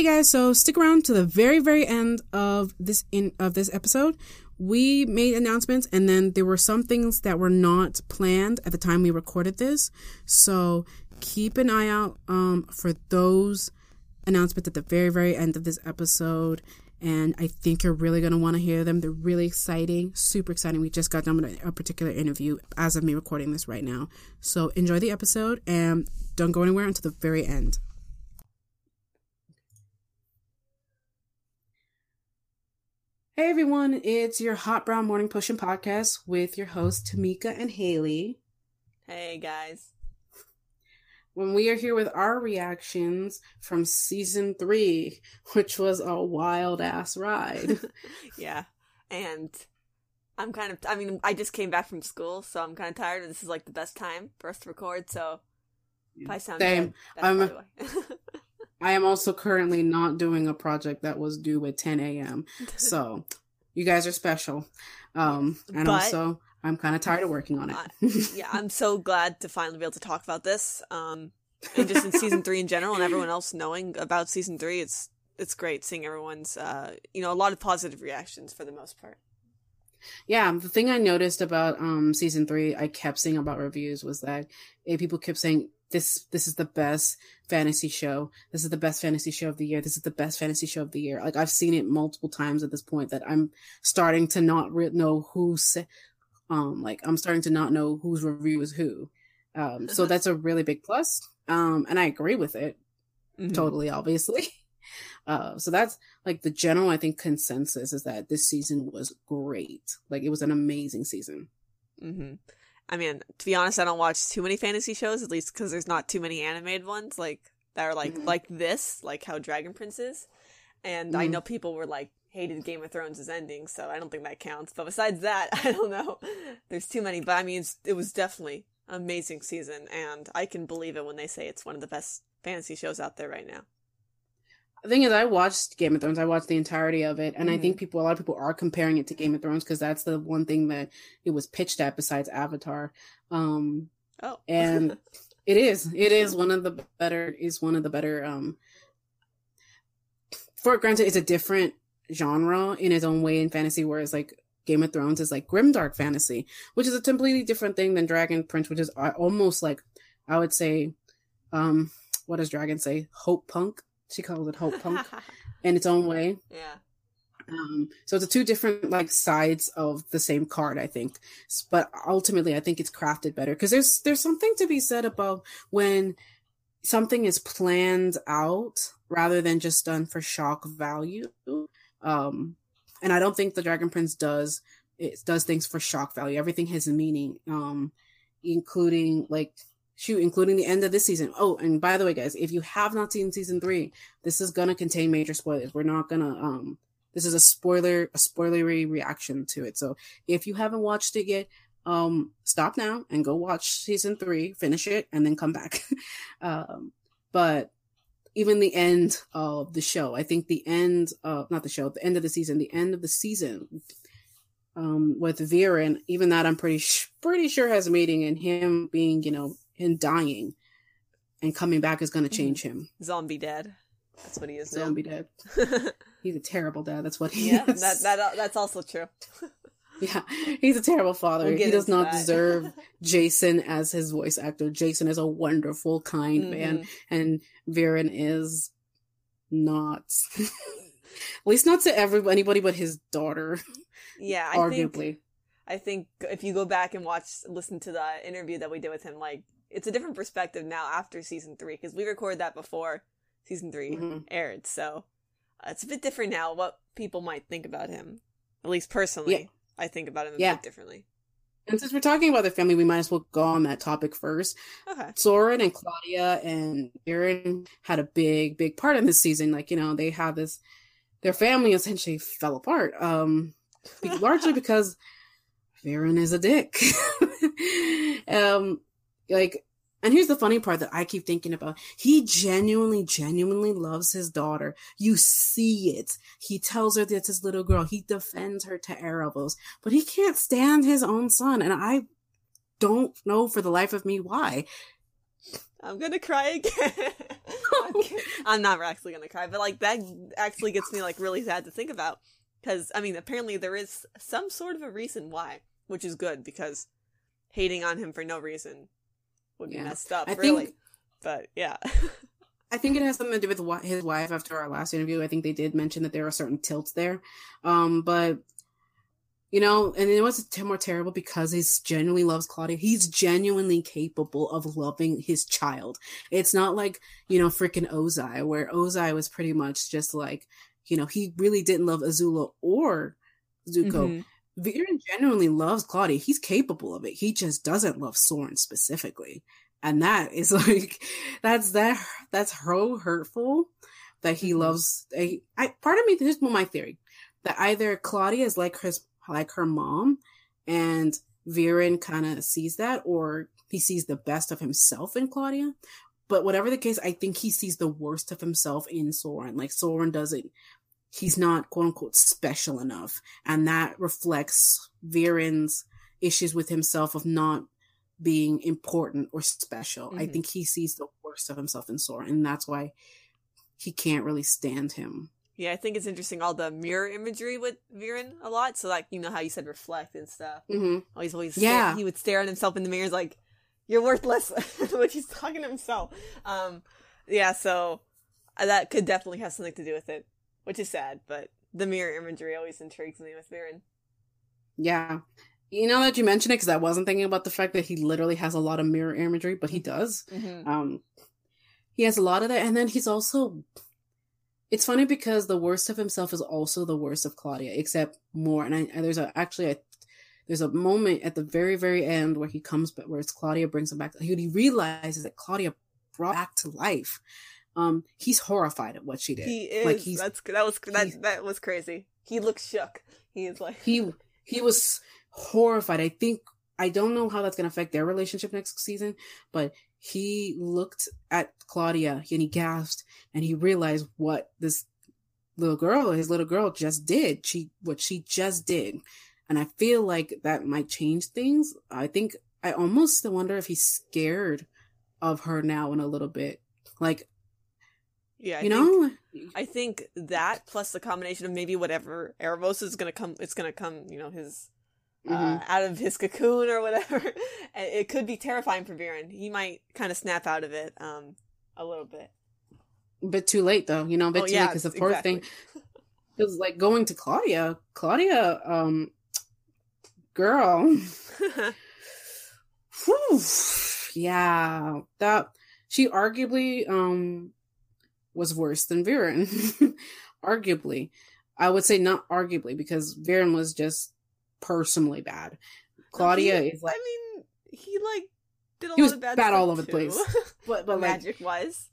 Hey guys, so stick around to the very, very end of this in of this episode. We made announcements and then there were some things that were not planned at the time we recorded this. So keep an eye out um, for those announcements at the very, very end of this episode. And I think you're really going to want to hear them. They're really exciting, super exciting. We just got done with a particular interview as of me recording this right now. So enjoy the episode and don't go anywhere until the very end. Hey everyone, it's your Hot Brown Morning Potion podcast with your hosts Tamika and Haley. Hey guys. When we are here with our reactions from season three, which was a wild ass ride. yeah. And I'm kind of, I mean, I just came back from school, so I'm kind of tired. This is like the best time for us to record, so if I sound Same. Good, I'm, I am also currently not doing a project that was due at 10 a.m. So you guys are special. Um, and but, also, I'm kind of tired of working on it. yeah, I'm so glad to finally be able to talk about this. Um, and just in season three in general, and everyone else knowing about season three, it's it's great seeing everyone's, uh, you know, a lot of positive reactions for the most part. Yeah, the thing I noticed about um season three, I kept seeing about reviews was that people kept saying this this is the best fantasy show. This is the best fantasy show of the year. This is the best fantasy show of the year. Like I've seen it multiple times at this point that I'm starting to not re- know who's um like I'm starting to not know whose review is who. Um so that's a really big plus. Um and I agree with it. Mm-hmm. Totally obviously. Uh so that's like the general I think consensus is that this season was great. Like it was an amazing season. Mm Mhm. I mean, to be honest, I don't watch too many fantasy shows, at least because there's not too many animated ones like that are like mm-hmm. like this, like how Dragon Prince is. And mm-hmm. I know people were like hated Game of Thrones' is ending, so I don't think that counts. But besides that, I don't know. There's too many, but I mean, it was definitely amazing season, and I can believe it when they say it's one of the best fantasy shows out there right now. The thing is, I watched Game of Thrones. I watched the entirety of it, and mm-hmm. I think mm-hmm. people, a lot of people, are comparing it to Game of Thrones because that's the one thing that it was pitched at besides Avatar. Um, oh, and it is, it is one of the better, is one of the better. Um, for granted, it's a different genre in its own way in fantasy, whereas like Game of Thrones is like grimdark fantasy, which is a completely different thing than Dragon Prince, which is uh, almost like I would say, um, what does Dragon say? Hope punk she calls it hope punk in its own way. Yeah. Um, so it's a two different like sides of the same card, I think. But ultimately, I think it's crafted better because there's there's something to be said about when something is planned out rather than just done for shock value. Um, and I don't think the Dragon Prince does it does things for shock value. Everything has a meaning, um, including like shoot, including the end of this season. Oh, and by the way, guys, if you have not seen season three, this is gonna contain major spoilers. We're not gonna um this is a spoiler a spoilery reaction to it. So if you haven't watched it yet, um stop now and go watch season three, finish it, and then come back. um but even the end of the show, I think the end of not the show, the end of the season, the end of the season um with Viren, even that I'm pretty sh- pretty sure has a meeting and him being, you know, him dying and coming back is going to mm-hmm. change him. Zombie dad. That's what he is. Zombie dad. he's a terrible dad. That's what he yeah, is. That, that, uh, that's also true. yeah, he's a terrible father. We'll he does not deserve Jason as his voice actor. Jason is a wonderful, kind mm-hmm. man, and Viren is not. At least not to everybody, anybody but his daughter. Yeah, I arguably. Think, I think if you go back and watch, listen to the interview that we did with him, like it's a different perspective now after season three because we recorded that before season 3 mm-hmm. aired. So uh, it's a bit different now what people might think about him. At least personally, yeah. I think about him a yeah. bit differently. And since we're talking about the family, we might as well go on that topic first. Okay. Soren and Claudia and Aaron had a big, big part in this season. Like, you know, they had this, their family essentially fell apart. Um, largely because Viren is a dick. um, like, and here's the funny part that I keep thinking about. He genuinely, genuinely loves his daughter. You see it. He tells her that's his little girl. He defends her to Aaravos, but he can't stand his own son. And I don't know for the life of me why. I'm gonna cry again. I'm not actually gonna cry, but like that actually gets me like really sad to think about because I mean apparently there is some sort of a reason why, which is good because hating on him for no reason would be yeah. messed up, I really. Think, but yeah. I think it has something to do with his wife. After our last interview, I think they did mention that there are certain tilts there, um, but you know, and it was more terrible because he genuinely loves Claudia. He's genuinely capable of loving his child. It's not like, you know, freaking Ozai, where Ozai was pretty much just like, you know, he really didn't love Azula or Zuko. mm hmm genuinely loves Claudia. He's capable of it. He just doesn't love Soren specifically. And that is like, that's that, that's so hurtful that he mm-hmm. loves a, I, part of me, this is my theory that either Claudia is like his like her mom, and Viren kind of sees that, or he sees the best of himself in Claudia. But whatever the case, I think he sees the worst of himself in Soren. Like Soren doesn't, he's not quote unquote special enough, and that reflects Viren's issues with himself of not being important or special. Mm-hmm. I think he sees the worst of himself in Soren, and that's why he can't really stand him. Yeah, I think it's interesting all the mirror imagery with Viren a lot. So like you know how you said reflect and stuff. Mm-hmm. Oh, he's always yeah. he would stare at himself in the mirror, like you're worthless, which he's talking to himself. Um, yeah, so uh, that could definitely have something to do with it, which is sad. But the mirror imagery always intrigues me with Viren. Yeah, you know that you mentioned it because I wasn't thinking about the fact that he literally has a lot of mirror imagery, but he does. Mm-hmm. Um, he has a lot of that, and then he's also it's funny because the worst of himself is also the worst of Claudia, except more. And, I, and there's a, actually a, there's a moment at the very, very end where he comes, but where it's Claudia brings him back. He realizes that Claudia brought back to life. Um, he's horrified at what she did. He is. Like he's, That's that was that that was crazy. He looks shook. He is like he he was horrified. I think I don't know how that's going to affect their relationship next season, but he looked at Claudia and he gasped and he realized what this little girl, his little girl just did. She, what she just did. And I feel like that might change things. I think I almost wonder if he's scared of her now in a little bit. Like, yeah, I you know, I think that plus the combination of maybe whatever Aaravos is gonna come, it's gonna come, you know, his uh, mm-hmm. out of his cocoon or whatever. it could be terrifying for Viren. He might kind of snap out of it um, a little bit. A bit too late, though. You know, a bit oh, too yeah, late because the poor exactly. thing. Because like going to Claudia, Claudia, um, girl. whew, yeah, that she arguably um was worse than Viren. arguably, I would say not arguably because Viren was just personally bad. Claudia he, is like. I mean, he like did a he lot was of bad, bad all over the place. but but magic like, wise.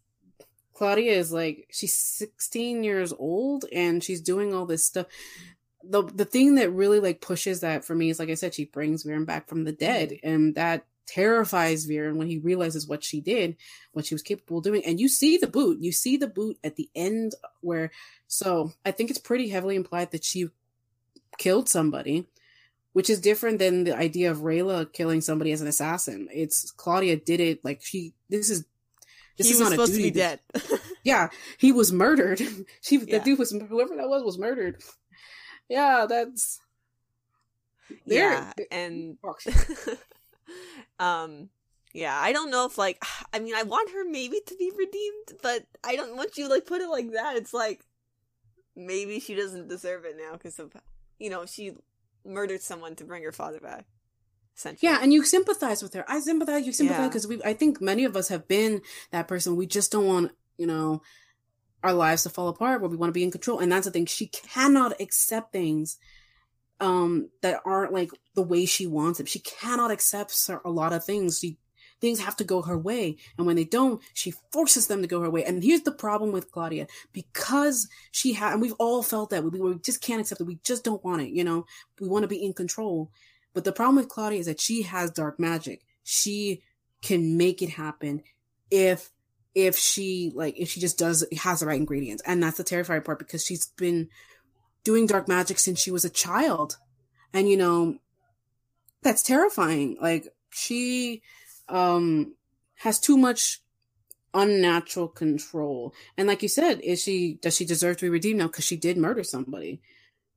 Claudia is like she's 16 years old and she's doing all this stuff. The the thing that really like pushes that for me is like I said, she brings Viren back from the dead, mm-hmm. and that terrifies Viren when he realizes what she did, what she was capable of doing. And you see the boot. You see the boot at the end where so I think it's pretty heavily implied that she killed somebody which is different than the idea of Rayla killing somebody as an assassin. It's Claudia did it like she. This is this he is not supposed to be dead. yeah, he was murdered. She yeah. the dude was whoever that was was murdered. Yeah, that's yeah, and um, yeah, I don't know if like I mean I want her maybe to be redeemed, but I don't want you like put it like that. It's like maybe she doesn't deserve it now because of you know she murdered someone to bring her father back. Yeah, and you sympathize with her. I sympathize. You sympathize because yeah. we. I think many of us have been that person. We just don't want, you know, our lives to fall apart. Where we want to be in control, and that's the thing. She cannot accept things um that aren't like the way she wants it. She cannot accept a lot of things. She things have to go her way. And when they don't, she forces them to go her way. And here's the problem with Claudia because she had, and we've all felt that we, we just can't accept it. We just don't want it. You know, we want to be in control. But the problem with Claudia is that she has dark magic. She can make it happen if if she like if she just does has the right ingredients and that's the terrifying part because she's been doing dark magic since she was a child and you know that's terrifying like she um has too much unnatural control. And like you said, is she does she deserve to be redeemed now because she did murder somebody?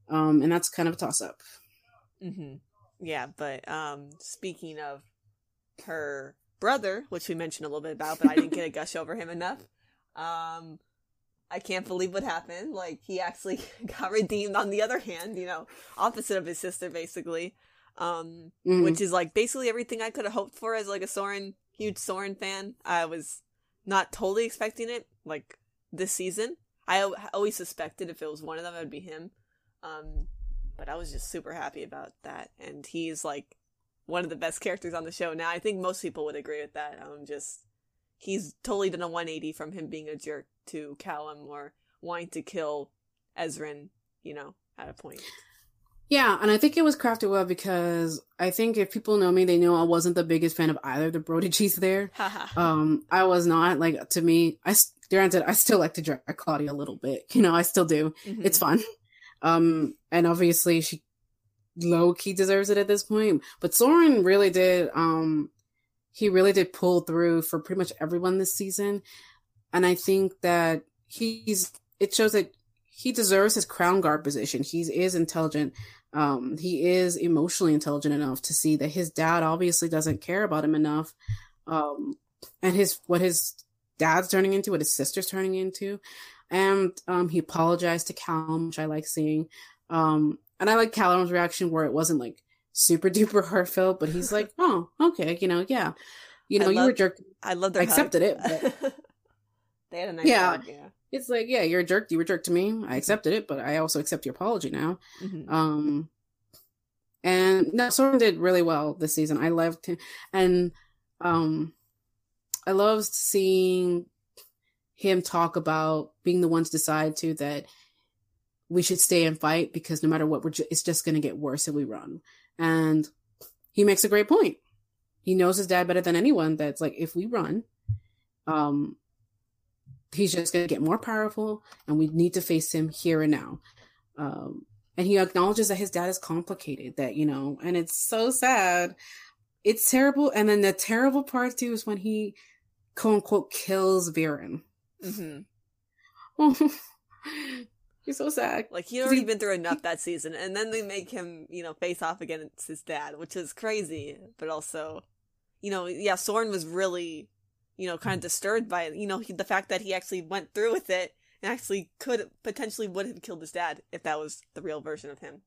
Um, and that's kind of a toss up. Mm-hmm. Yeah, but um, speaking of her brother, which we mentioned a little bit about, but I didn't get a gush over him enough. Um, I can't believe what happened. Like he actually got redeemed. On the other hand, you know, opposite of his sister, basically, um, mm-hmm. which is like basically everything I could have hoped for as like a Soren, huge Soren fan. I was not totally expecting it like this season. I always suspected if it was one of them, it would be him. Um, but I was just super happy about that, and he's like one of the best characters on the show now. I think most people would agree with that. Um, just he's totally done a 180 from him being a jerk to Callum or wanting to kill Ezran, you know, at a point. Yeah, and I think it was crafted well because I think if people know me, they know I wasn't the biggest fan of either of the Brotages there. um, I was not like to me. I granted I still like to drag Claudia a little bit. You know, I still do. Mm-hmm. It's fun. Um, and obviously she low key deserves it at this point. But Soren really did. Um, he really did pull through for pretty much everyone this season, and I think that he's. It shows that he deserves his crown guard position. He is intelligent. Um, he is emotionally intelligent enough to see that his dad obviously doesn't care about him enough. Um, and his what his dad's turning into, what his sister's turning into. And um, he apologized to Callum, which I like seeing. Um, and I like Callum's reaction where it wasn't like super duper heartfelt, but he's like, "Oh, okay, you know, yeah, you know, love, you were jerk." I love their I accepted hug. it. But... they had a nice yeah. Hug, yeah. It's like, yeah, you're a jerk. You were a jerk to me. I accepted it, but I also accept your apology now. Mm-hmm. Um, and no, Soren did really well this season. I loved him, and um, I loved seeing him talk about being the one to decide to that we should stay and fight because no matter what, we're ju- it's just going to get worse if we run. And he makes a great point. He knows his dad better than anyone. That's like, if we run, um, he's just going to get more powerful, and we need to face him here and now. Um, and he acknowledges that his dad is complicated. That you know, and it's so sad. It's terrible. And then the terrible part too is when he, quote unquote, kills Viren. Mm-hmm. He's so sad. Like he'd already he, been through enough that season, and then they make him, you know, face off against his dad, which is crazy. But also, you know, yeah, Soren was really, you know, kind of disturbed by it. You know, he, the fact that he actually went through with it and actually could potentially would have killed his dad if that was the real version of him.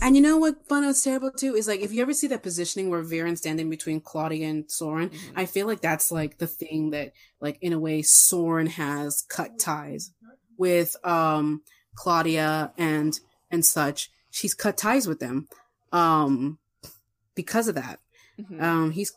And you know what fun was terrible too is like if you ever see that positioning where Viren's standing between Claudia and Soren, mm-hmm. I feel like that's like the thing that like in a way Soren has cut ties with um Claudia and and such. She's cut ties with them um because of that. Mm-hmm. Um he's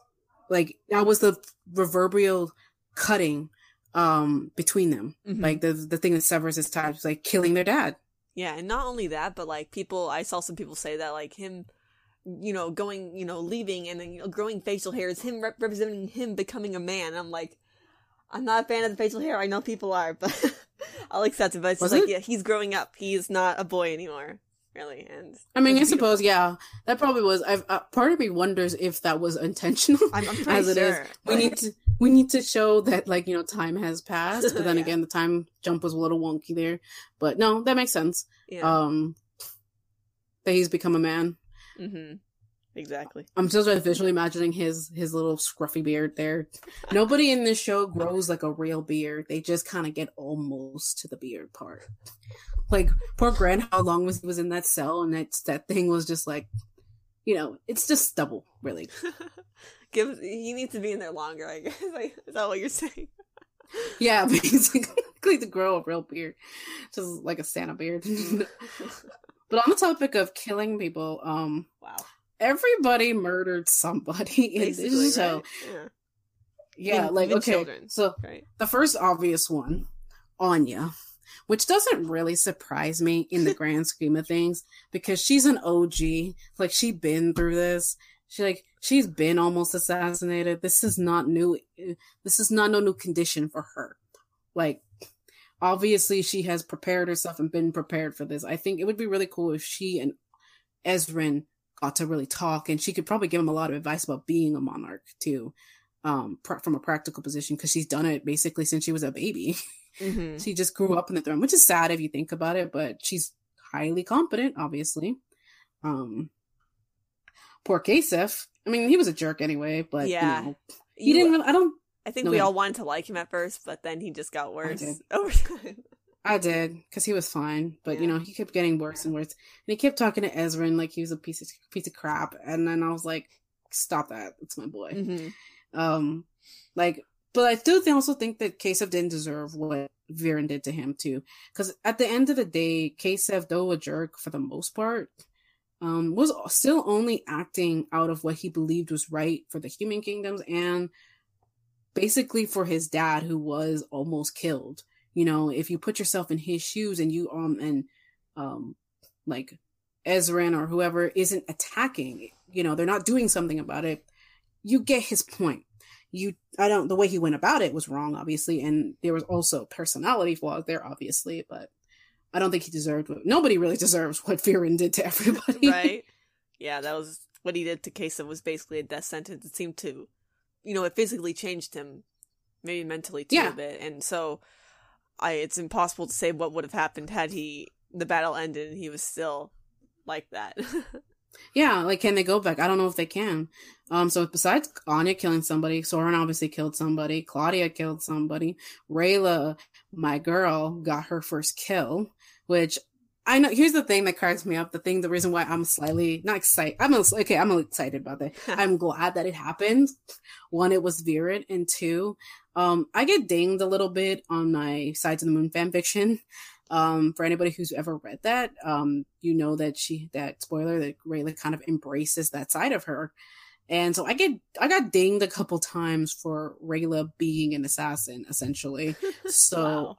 like that was the reverberal cutting um between them. Mm-hmm. Like the the thing that severs his ties like killing their dad. Yeah, and not only that, but like people I saw some people say that like him you know, going, you know, leaving and then you know, growing facial hair is him rep- representing him becoming a man. I'm like, I'm not a fan of the facial hair. I know people are, but I'll accept it. But it's like, it? yeah, he's growing up. He's not a boy anymore, really. And I mean, I suppose, yeah, that probably was. I've uh, part of me wonders if that was intentional. I'm, I'm as sure, it is. We need to we need to show that like you know time has passed. But then yeah. again, the time jump was a little wonky there. But no, that makes sense. Yeah. Um, that he's become a man. Mm-hmm. Exactly. I'm just visually imagining his his little scruffy beard there. Nobody in this show grows like a real beard. They just kind of get almost to the beard part. Like poor Gren, how long was he was in that cell, and that that thing was just like, you know, it's just stubble, really. Give he needs to be in there longer. I guess. Like, is that what you're saying? yeah, basically to grow a real beard, just like a Santa beard. but on the topic of killing people, um, wow everybody murdered somebody in Basically, this show. Right? Yeah, yeah even, like okay. Children, so right. the first obvious one, Aanya, which doesn't really surprise me in the grand scheme of things because she's an OG. Like she been through this. She like she's been almost assassinated. This is not new. This is not no new condition for her. Like obviously she has prepared herself and been prepared for this. I think it would be really cool if she and Ezran got to really talk and she could probably give him a lot of advice about being a monarch too um pr- from a practical position because she's done it basically since she was a baby. Mm-hmm. she just grew up in the throne, which is sad if you think about it, but she's highly competent, obviously. Um, poor Kasef. I mean, he was a jerk anyway, but yeah, you know, he you, didn't. Really, I don't. I think no, we all wanted to like him at first, but then he just got worse over time. I did because he was fine, but yeah. you know he kept getting worse and worse, and he kept talking to Ezran like he was a piece of piece of crap, and then I was like, "Stop that! It's my boy." Mm-hmm. Um, like, but I do also think that Kasef didn't deserve what Viren did to him too, because at the end of the day, Kasef, though a jerk for the most part, um, was still only acting out of what he believed was right for the human kingdoms and basically for his dad who was almost killed. You know, if you put yourself in his shoes and you um and um like Ezran or whoever isn't attacking, you know, they're not doing something about it, you get his point. You I don't the way he went about it was wrong, obviously, and there was also personality flaws there, obviously, but I don't think he deserved what nobody really deserves what Viren did to everybody. Right. Yeah, that was what he did to Kasef was basically a death sentence. It seemed to you know, it physically changed him, maybe mentally too yeah. a bit. And so I it's impossible to say what would have happened had he the battle ended and he was still like that. yeah, like can they go back? I don't know if they can. Um so besides Aanya killing somebody, Soren obviously killed somebody, Claudia killed somebody, Rayla, my girl, got her first kill which I know. Here's the thing that cracks me up. The thing, the reason why I'm slightly not excited. I'm okay. I'm excited about that. I'm glad that it happened. One, it was Viren, and two, um, I get dinged a little bit on my Sides of the Moon fan fiction. Um, for anybody who's ever read that, um, you know that she that spoiler that Rayla kind of embraces that side of her. And so I get I got dinged a couple times for Rayla being an assassin, essentially. So wow.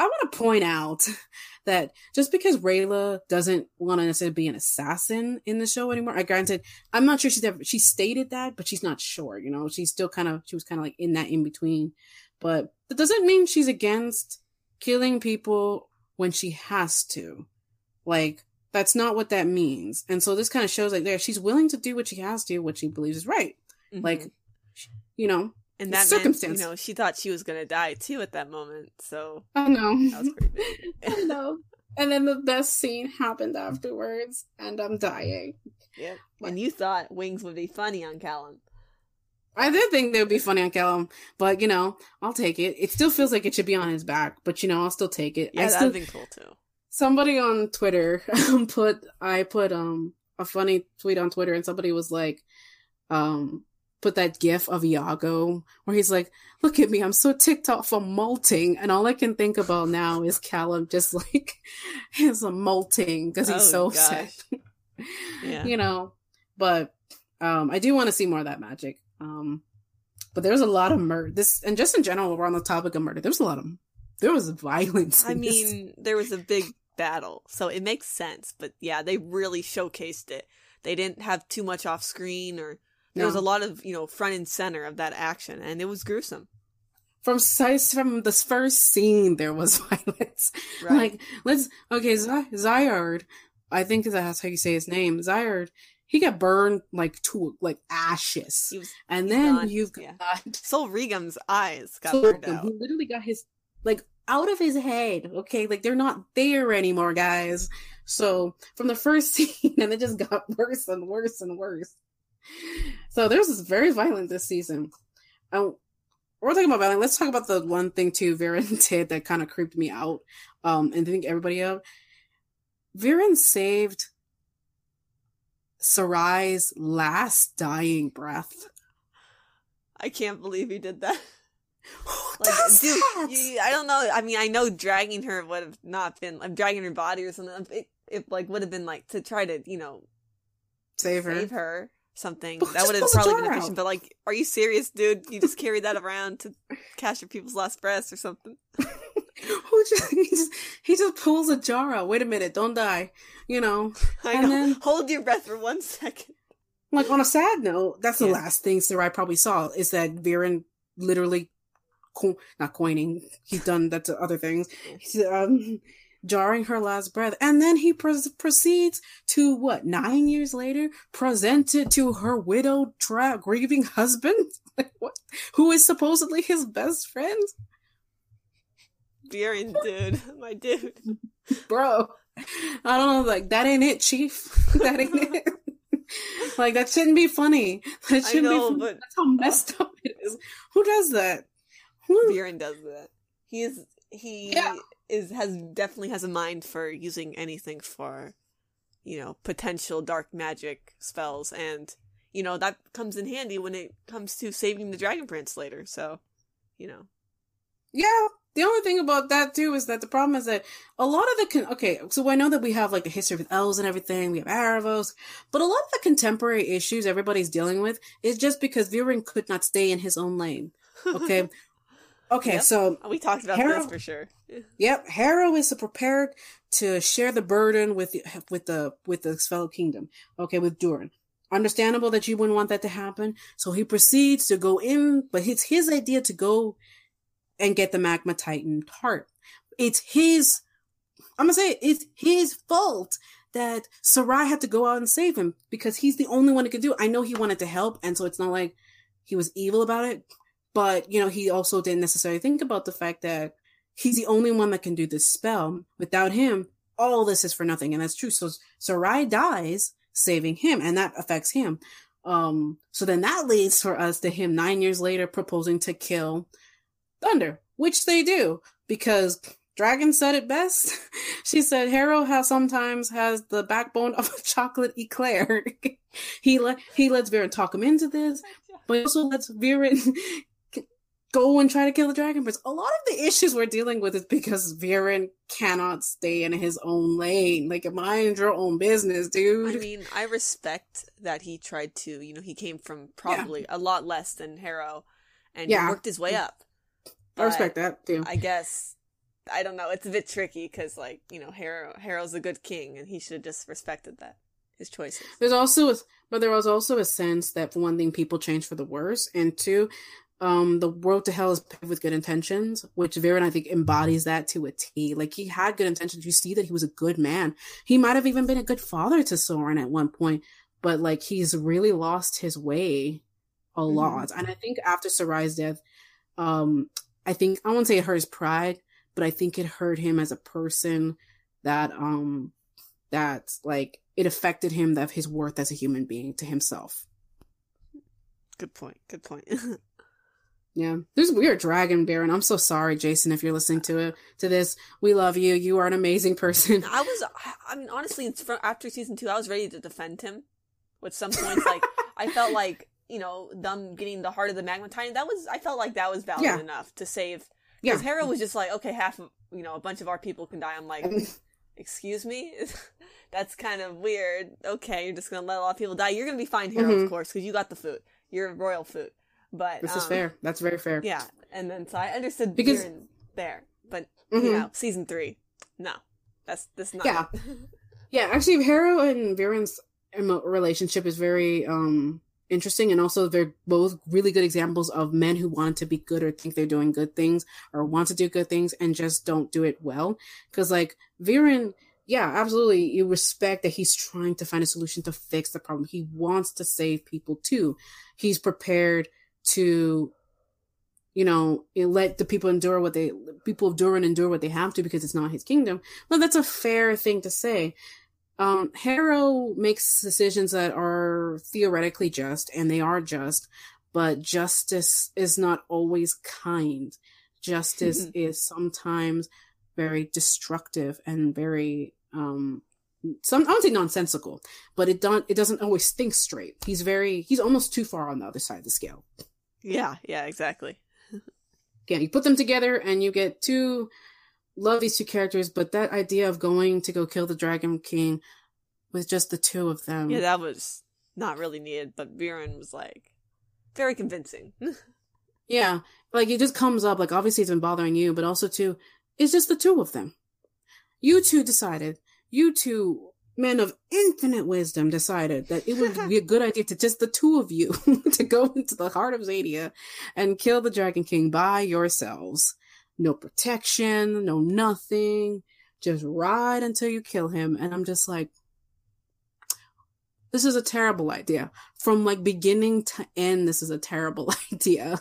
I want to point out that just because Rayla doesn't want to necessarily be an assassin in the show anymore, I granted, I'm not sure she's ever, she stated that, but she's not sure, you know, she's still kind of, she was kind of like in that in between. But that doesn't mean she's against killing people when she has to. Like, that's not what that means. And so this kind of shows like there, she's willing to do what she has to, what she believes is right. Mm-hmm. Like, you know, and that circumstance. Meant, you know, she thought she was gonna die too at that moment. So I know. That was pretty big. I know. And then the best scene happened afterwards, and I'm dying. Yeah. And you thought Wings would be funny on Callum. I did think they would be funny on Callum, but you know, I'll take it. It still feels like it should be on his back, but you know, I'll still take it. Yeah, I that'd be cool too. Somebody on Twitter put I put um a funny tweet on Twitter, and somebody was like, um, put that gif of Iago where he's like, look at me, I'm so ticked off from molting. And all I can think about now is Callum just like, he's a molting because he's oh, so upset. yeah. You know, but um, I do want to see more of that magic. Um, but there's a lot of murder. This, and just in general, we're on the topic of murder. There's a lot of, there was violence. I mean, there was a big battle, so it makes sense. But yeah, they really showcased it. They didn't have too much off screen or there no. was a lot of you know front and center of that action, and it was gruesome. From size from this first scene, there was violence. Right. Like let's okay, Z- Ziard, I think that's how you say his name. Ziard, he got burned like to like ashes, was, and then gone. you've got yeah. Sol Regem's eyes got Sol burned out. He literally got his like out of his head. Okay, like they're not there anymore, guys. So from the first scene, and it just got worse and worse and worse. So there's this very violent this season. Um, we're talking about violent. Let's talk about the one thing too Viren did that kind of creeped me out. Um, and I think everybody out. Viren saved Sarai's last dying breath. I can't believe he did that. Like, dude? You, I don't know. I mean, I know dragging her would have not been like dragging her body or something. It, it like would have been like to try to you know save her. Save her something. But that would have probably been efficient. But like, are you serious, dude? You just carry that around to capture people's last breaths or something? Who just he, just he just pulls a jar out. Wait a minute, don't die. You know. I and know. Then, Hold your breath for one second. Like on a sad note, that's the yeah. last thing Sarai probably saw is that Viren literally, co- not coining. He's done that to other things. He's, um, jarring her last breath. And then he pr- proceeds to what, nine years later, present it to her widowed, tra- grieving husband, what? who is supposedly his best friend. Viren, dude, my dude. Bro, I don't know, like, that ain't it, chief. that ain't it. like, that shouldn't be funny. That shouldn't know, be funny. That's how messed up it is. Who does that? Who? Does that. He is, he yeah. is, has, definitely has a mind for using anything for, you know, potential dark magic spells, and, you know, that comes in handy when it comes to saving the Dragon Prince later, so, you know. Yeah, the only thing about that too is that the problem is that a lot of the con- okay, so I know that we have like the history with elves and everything, we have Aaravos, but a lot of the contemporary issues everybody's dealing with is just because Viren could not stay in his own lane. Okay. Okay, yep. so uh, we talked about Harrow, this for sure. yep, Harrow is prepared to share the burden with the, with the with the fellow kingdom. Okay, with Duren. Understandable that you wouldn't want that to happen. So he proceeds to go in, but it's his idea to go and get the magma titan heart. It's his, I'm gonna say it, it's his fault that Sarai had to go out and save him because he's the only one who could do it. I know he wanted to help, and so it's not like he was evil about it, but you know, he also didn't necessarily think about the fact that he's the only one that can do this spell. Without him, all this is for nothing, and that's true. So Sarai dies saving him, and that affects him. Um, so then that leads for us to him nine years later proposing to kill Thunder, which they do because Dragon said it best. she said Harrow has sometimes has the backbone of a chocolate eclair. he let he lets Viren talk him into this, but he also lets Viren go and try to kill the Dragon Prince. A lot of the issues we're dealing with is because Viren cannot stay in his own lane. Like mind your own business, dude. I mean, I respect that he tried to, you know, he came from probably yeah. a lot less than Harrow and yeah. he worked his way up. I respect that too. I guess I don't know. It's a bit tricky because, like, you know, Harrow Harrow's a good king, and he should have just respected that his choices. There's also, a, but there was also a sense that for one thing, people change for the worse, and two, um, the world to hell is paved with good intentions, which Viren I think embodies that to a T. Like he had good intentions. You see that he was a good man. He might have even been a good father to Soren at one point, but like he's really lost his way a mm-hmm. lot. And I think after Sarai's death, um, I think I won't say it hurt his pride, but I think it hurt him as a person that um that like it affected him that his worth as a human being to himself. Good point. Good point. yeah, there's weird dragon baron. I'm so sorry, Jason, if you're listening to it to this. We love you. You are an amazing person. I was. I mean, honestly, after season two, I was ready to defend him. With some points, like I felt like you know, them getting the heart of the magma titan, that was I felt like that was valid yeah. enough to save. Because yeah. Harrow was just like, okay, half of you know, a bunch of our people can die. I'm like, excuse me, that's kind of weird. Okay, you're just gonna let a lot of people die. You're gonna be fine, Harrow, mm-hmm. of course, because you got the food. You're royal food. But this um, is fair. That's very fair. Yeah, and then so I understood because there, but mm-hmm. you know, season three, no, that's this not. Yeah, yeah. Actually, Harrow and Viren's relationship is very um interesting and also they're both really good examples of men who want to be good or think they're doing good things or want to do good things and just don't do it well because like viren yeah absolutely you respect that he's trying to find a solution to fix the problem he wants to save people too he's prepared to you know let the people endure what they people endure and endure what they have to because it's not his kingdom well that's a fair thing to say um, Harrow makes decisions that are theoretically just, and they are just, but justice is not always kind. Justice is sometimes very destructive and very um some I don't say nonsensical, but it don't it doesn't always think straight. He's very he's almost too far on the other side of the scale. Yeah, yeah, exactly. yeah, you put them together and you get two love these two characters, but that idea of going to go kill the Dragon King with just the two of them. Yeah, that was not really needed, but Viren was like very convincing. yeah, like it just comes up like obviously it's been bothering you, but also too, it's just the two of them. You two decided, you two men of infinite wisdom decided that it would be a good idea to just the two of you to go into the heart of Xadia and kill the Dragon King by yourselves no protection, no nothing, just ride until you kill him. And I'm just like, this is a terrible idea. From like beginning to end, this is a terrible idea.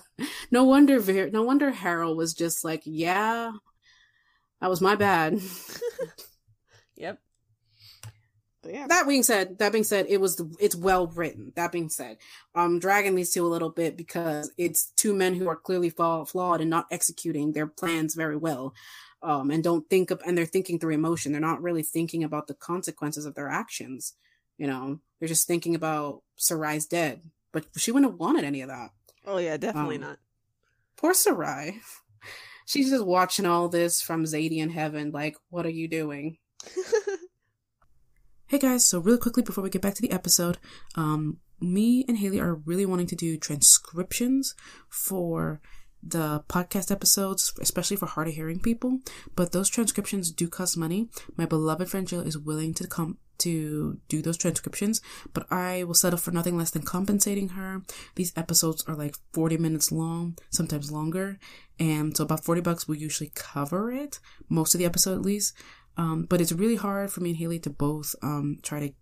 No wonder, Ver- no wonder Harrow was just like, yeah, that was my bad. yep. Yeah. That being said, that being said, it was it's well written. That being said, I'm dragging these two a little bit because it's two men who are clearly flawed and not executing their plans very well, um, and don't think of and they're thinking through emotion. They're not really thinking about the consequences of their actions. You know, they're just thinking about Sarai's dead, but she wouldn't have wanted any of that. Oh yeah, definitely um, not. Poor Sarai. She's just watching all this from Zadie in heaven. Like, what are you doing? Hey guys, so really quickly before we get back to the episode, um, me and Haley are really wanting to do transcriptions for the podcast episodes, especially for hard of hearing people. But those transcriptions do cost money. My beloved friend Jill is willing to come to do those transcriptions, but I will settle for nothing less than compensating her. These episodes are like 40 minutes long, sometimes longer. And so about 40 bucks will usually cover it, most of the episode at least. Um, but it's really hard for me and Haley to both um, try to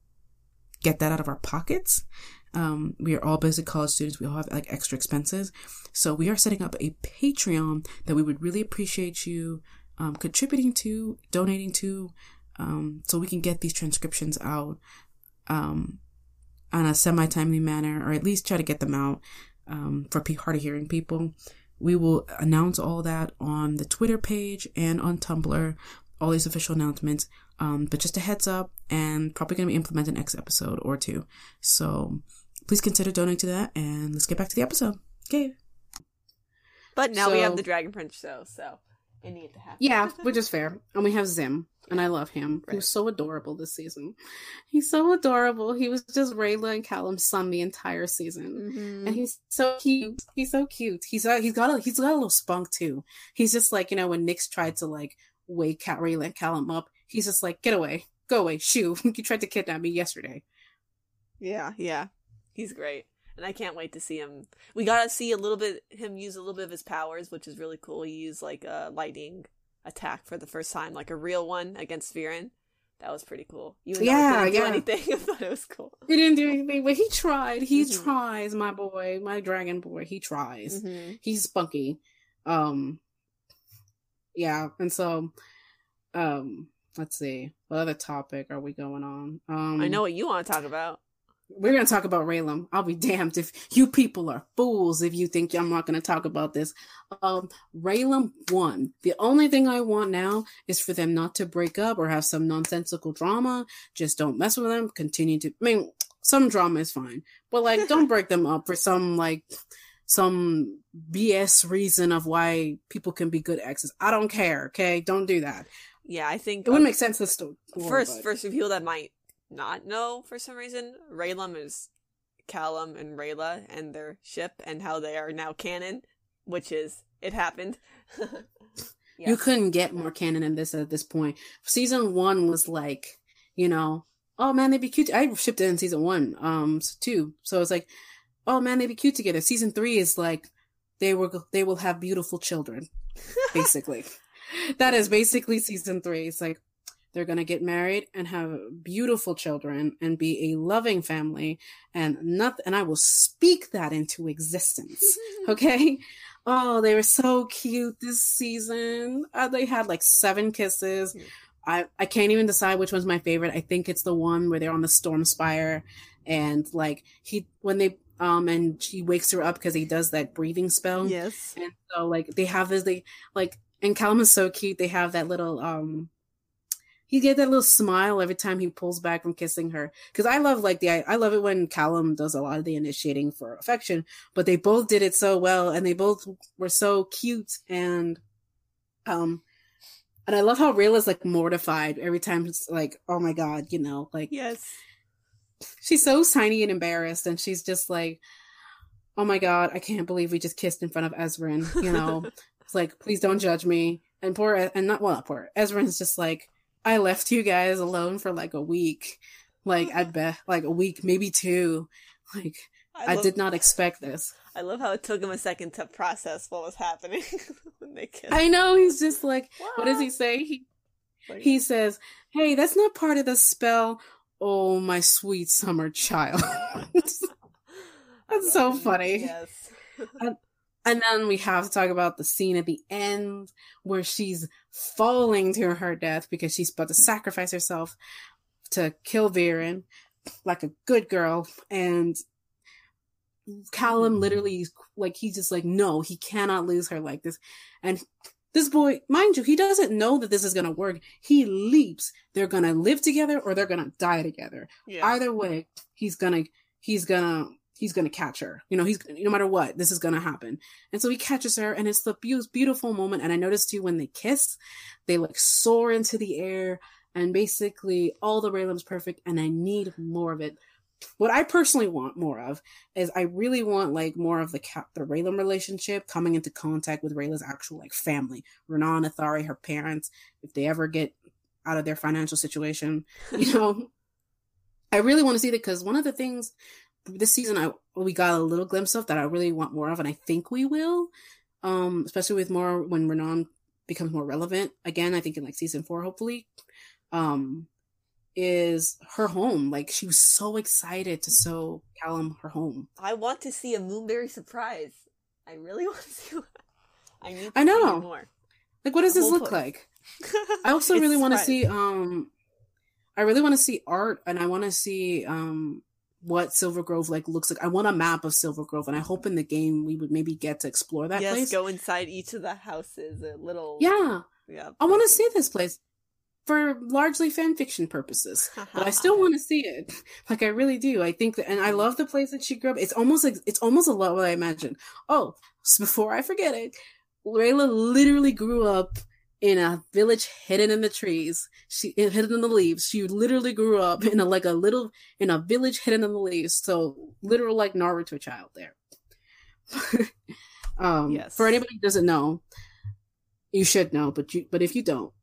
get that out of our pockets. Um, we are all basic college students. We all have like extra expenses. So we are setting up a Patreon that we would really appreciate you um, contributing to, donating to, um, so we can get these transcriptions out um, on a semi timely manner, or at least try to get them out for hard of hearing people. We will announce all that on the Twitter page and on Tumblr all these official announcements. Um, but just a heads up, and probably going to be implemented next episode or two. So please consider donating to that, and let's get back to the episode. Okay. But now so, we have the Dragon Prince show, so it needed to happen. Yeah, which is fair. And we have Zym, and I love him. Right. He was so adorable this season. He's so adorable. He was just Rayla and Callum's son the entire season, mm-hmm. and he's so cute. He's so cute. He's uh, he's got a he's got a little spunk too. He's just like you know when Nyx tried to like wake Cat Raylan Callum up. He's just like, get away, go away, shoo. you tried to kidnap me yesterday. Yeah, yeah. He's great. And I can't wait to see him. We got to see a little bit, him use a little bit of his powers, which is really cool. He used like a lightning attack for the first time, like a real one against Viren. That was pretty cool. Even yeah, didn't yeah. do anything, I thought it was cool. He didn't do anything, but he tried. He mm-hmm. tries, my boy, my dragon boy. He tries. Mm-hmm. He's spunky. Um, yeah, and so um let's see what other topic are we going on um i know what you want to talk about we're going to talk about Rayllum. I'll be damned if you people are fools if you think I'm not going to talk about this. Um, Rayllum won. The only thing I want now is for them not to break up or have some nonsensical drama. Just don't mess with them. Continue to, I mean, some drama is fine, but like, don't break them up for some like some BS reason of why people can be good exes. I don't care. Okay, don't do that. Yeah, I think it wouldn't make sense to story. First, but... first, for people that might not know for some reason, Rayllum is Callum and Rayla and their ship and how they are now canon, which is it happened. yes. You couldn't get more canon in this at this point. Season one was like, you know, oh man, they'd be cute. I shipped it in season one, um, too. So it's like, oh man, they'd be cute together. Season three is like they were they will have beautiful children, basically. that is basically season three. It's like they're gonna get married and have beautiful children and be a loving family and nothing. And I will speak that into existence. Okay. Oh, they were so cute this season. Uh, they had like seven kisses. I, I can't even decide which one's my favorite. I think it's the one where they're on the storm spire and like he when they um and she wakes her up because he does that breathing spell. Yes. And so like they have this they like and Callum is so cute. They have that little um he get that little smile every time he pulls back from kissing her. Because i love like the I, love it when callum does a lot of the initiating for affection but they both did it so well and they both were so cute and um and i love how Rayla's like mortified every time it's like oh my god you know like yes she's so tiny and embarrassed, and she's just like, "Oh my god, I can't believe we just kissed in front of Ezran." You know, it's like, please don't judge me. And poor, and not well, not poor. Ezran's just like, I left you guys alone for like a week, like I bet, like a week, maybe two. Like I, love, I did not expect this. I love how it took him a second to process what was happening when they kissed. I know he's just like, what, what does he say? He he says, "Hey, that's not part of the spell." Oh, my sweet summer child. that's so funny. Yes. and, and then we have to talk about the scene at the end where she's falling to her death because she's about to sacrifice herself to kill Viren like a good girl. And Callum literally, like, he's just like, no, he cannot lose her like this. And this boy, mind you, he doesn't know that this is going to work. He leaps. They're going to live together or they're going to die together. Yeah. Either way, he's going to, he's going to, he's going to catch her. You know, he's, no matter what, this is going to happen. And so he catches her and it's the beautiful moment. And I noticed too, when they kiss, they like soar into the air and basically all the Rayllum's perfect and I need more of it what I personally want more of is I really want like more of the Cap the Rayllum relationship coming into contact with Rayla's actual like family, Runaan, Ethari, her parents, if they ever get out of their financial situation, you know. I really want to see that because one of the things this season I we got a little glimpse of that I really want more of, and I think we will, um, especially with more when Runaan becomes more relevant again. I think in like season four, hopefully. Um, is her home. Like she was so excited to show Callum her home. I want to see a Moonberry surprise. I really want to see. I need. I know more. Like, what does this look like? I also really want to see. Um, I really want to see art, and I want to see um what Silver Grove like looks like. I want a map of Silver Grove, and I hope in the game we would maybe get to explore that yes, place. Go inside each of the houses, a little. Yeah, yeah. I want to see this place for largely fan fiction purposes. but I still want to see it. Like I really do. I think that, and I love the place that she grew up. It's almost like it's almost a lot what I imagine. Oh, before I forget it, Rayla literally grew up in a village hidden in the trees. She hidden in the leaves. She literally grew up in a like a little in a village hidden in the leaves. So literal like Naruto child there. um, yes. For anybody who doesn't know, you should know, but you but if you don't,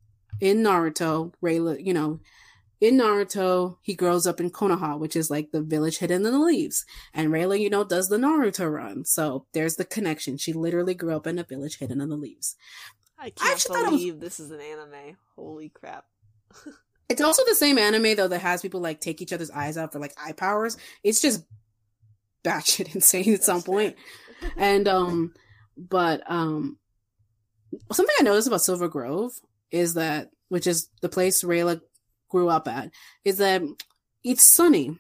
in Naruto, Rayla, you know, in Naruto, he grows up in Konoha, which is like the village hidden in the leaves. And Rayla, you know, does the Naruto run. So there's the connection. She literally grew up in a village hidden in the leaves. I can't I believe was... this is an anime. Holy crap. it's also the same anime though that has people like take each other's eyes out for like eye powers. It's just batshit insane at That's some point. and um but um something I noticed about Silver Grove is that, which is the place Rayla grew up at, is that it's sunny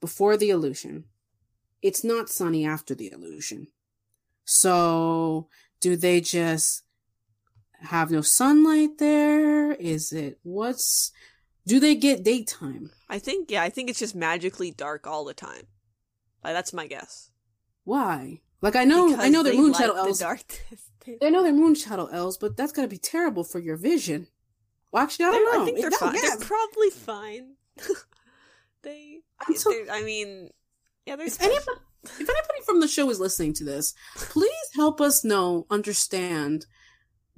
before the illusion. It's not sunny after the illusion. So, do they just have no sunlight there? Is it what's do they get daytime? I think yeah, I think it's just magically dark all the time. Like that's my guess. Why? Like I know because I know they're moon like shadow elves. The I know they're moon shadow elves, but that's gotta be terrible for your vision. Well, actually, I don't they're, know. I think they're fine. They're probably fine. they, so, I mean, yeah. There's if anybody, if anybody from the show is listening to this, please help us know, understand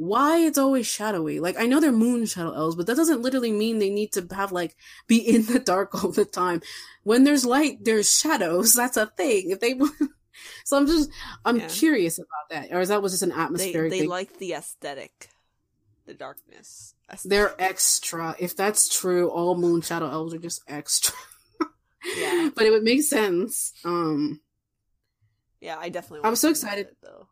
why it's always shadowy. Like I know they're moon shadow elves, but that doesn't literally mean they need to have like be in the dark all the time. When there's light, there's shadows. That's a thing. If they so I'm just I'm yeah. curious about that, or is that was just an atmospheric? They, they like the aesthetic, the darkness. Aesthetic. They're extra. If that's true, all Moon Shadow elves are just extra. yeah, but it would make sense. Um, yeah, I definitely. I was so excited it, though.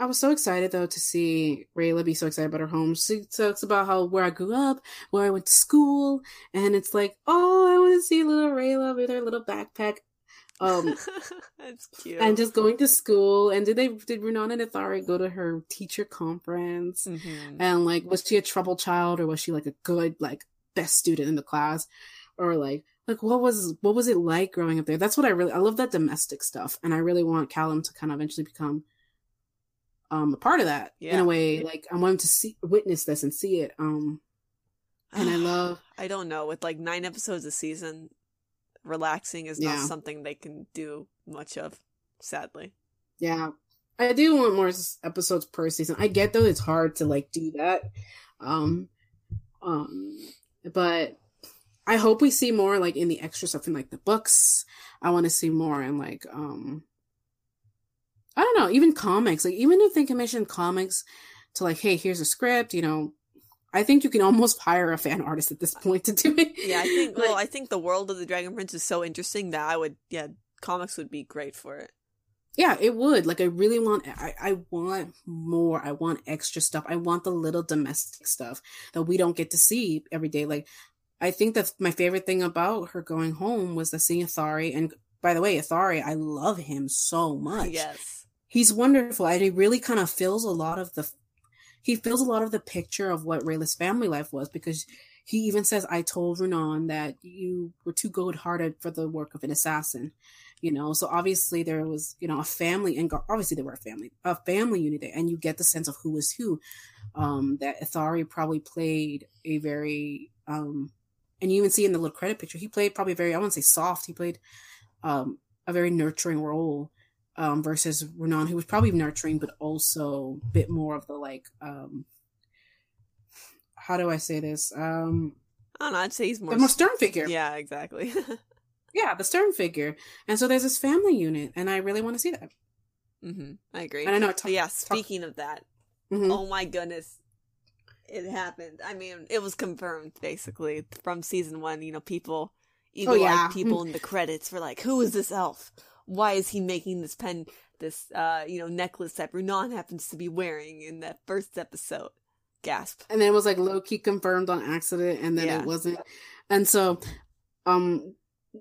I was so excited though to see Rayla be so excited about her home. She talks about how where I grew up, where I went to school, and it's like, oh, I want to see little Rayla with her little backpack. Um, That's cute. And just going to school. And did they did Runaan and Ethari go to her teacher conference? Mm-hmm. And like, was she a troubled child or was she like a good like best student in the class? Or like like what was what was it like growing up there? That's what I really I love that domestic stuff, and I really want Callum to kind of eventually become um a part of that yeah. in a way. Like I want him to see witness this and see it. Um, and I love. I don't know with like nine episodes a season relaxing is yeah. not something they can do much of, sadly. Yeah. I do want more episodes per season. I get though it's hard to like do that. Um um but I hope we see more like in the extra stuff in like the books. I want to see more in like um I don't know, even comics. Like even if they commission comics to like, hey, here's a script, you know, I think you can almost hire a fan artist at this point to do it. Yeah, I think. well, I think the world of the Dragon Prince is so interesting that I would. Yeah, comics would be great for it. Yeah, it would. Like, I really want. I, I want more. I want extra stuff. I want the little domestic stuff that we don't get to see every day. Like, I think that my favorite thing about her going home was the seeing Ethari. And by the way, Ethari, I love him so much. Yes, he's wonderful, and he really kind of fills a lot of the. He fills a lot of the picture of what Rayla's family life was because he even says, "I told Runaan that you were too good-hearted for the work of an assassin." You know, so obviously there was, you know, a family, and obviously there were a family, a family unit, there, and you get the sense of who was who. Um, that Ethari probably played a very um and you even see in the little credit picture, he played probably very, I wouldn't say soft, he played um, a very nurturing role um, versus Runaan, who was probably nurturing, but also a bit more of the like, um, how do I say this? Um, I don't know, I'd say he's more, the more stern figure. Yeah, exactly. yeah, the stern figure. And so there's this family unit, and I really want to see that. Mm-hmm. I agree. And I know. Talk, yeah, speaking talk, of that, mm-hmm. oh my goodness, it happened. I mean, it was confirmed basically from season one. You know, people, even oh, yeah. like people in the credits were like, "Who is this elf? Why is he making this pen, this uh, you know, necklace that Runaan happens to be wearing in that first episode?" Gasp. And then it was like low key confirmed on accident, and then yeah. it wasn't. And so, um,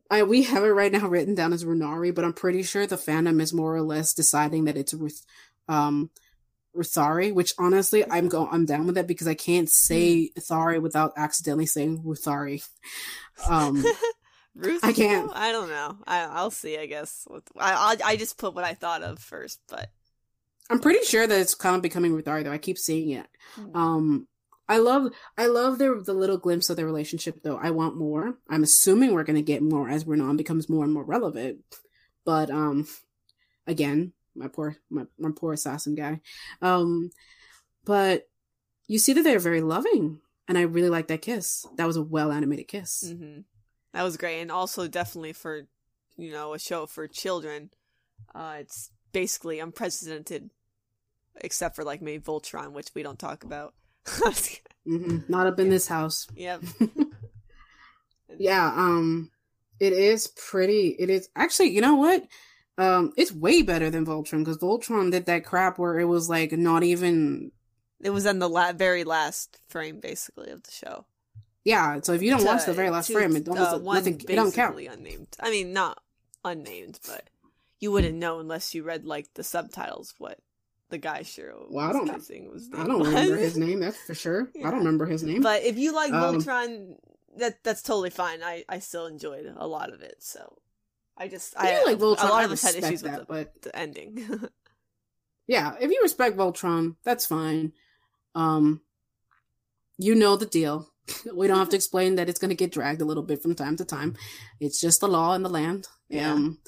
I we have it right now written down as Runari, but I'm pretty sure the fandom is more or less deciding that it's with um Ruthari, which honestly I'm go I'm down with that because I can't say Thari without accidentally saying Ruthari. Um Ruth, I can't. I don't know. I, will see. I guess. I, I I just put what I thought of first, but I'm pretty sure that it's kind of becoming Ruthari though. I keep seeing it. Mm-hmm. Um, I love I love the the little glimpse of their relationship though. I want more. I'm assuming we're gonna get more as Runaan becomes more and more relevant. But um, again, my poor my, my poor assassin guy. Um, but you see that they're very loving, and I really like that kiss. That was a well animated kiss. Mm-hmm. That was great, and also definitely for you know a show for children. Uh, it's basically unprecedented, except for like maybe Voltron, which we don't talk about. mm-hmm. Not up in yeah. this house. Yep. yeah. Um, it is pretty. It is actually. You know what? Um, it's way better than Voltron because Voltron did that crap where it was like not even. It was in the la- very last frame, basically, of the show. Yeah, so if you don't to, watch the very last to, frame, it don't uh, nothing. It don't count. Unnamed. I mean, not unnamed, but you wouldn't know unless you read like the subtitles what the guy sure well, I don't. Was I don't was. remember his name. That's for sure. Yeah. I don't remember his name. But if you like um, Voltron, that that's totally fine. I I still enjoyed a lot of it. So I just I, I like Voltron. A lot of us had issues that, with the, but the ending. yeah, if you respect Voltron, that's fine. Um, you know the deal. We don't have to explain that it's going to get dragged a little bit from time to time. It's just the law in the land. Yeah. Um,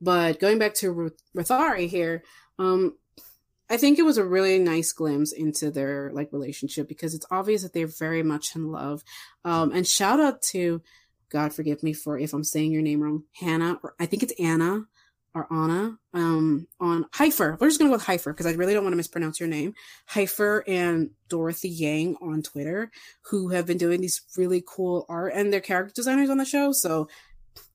but going back to Ruthari here, um, I think it was a really nice glimpse into their like relationship because it's obvious that they're very much in love. Um, and shout out to God forgive me for if I'm saying your name wrong, Hannah, or I think it's Anna or Anna, um, on Heifer. We're just gonna go with Heifer because I really don't want to mispronounce your name. Heifer and Dorothy Yang on Twitter, who have been doing these really cool art and they're character designers on the show. So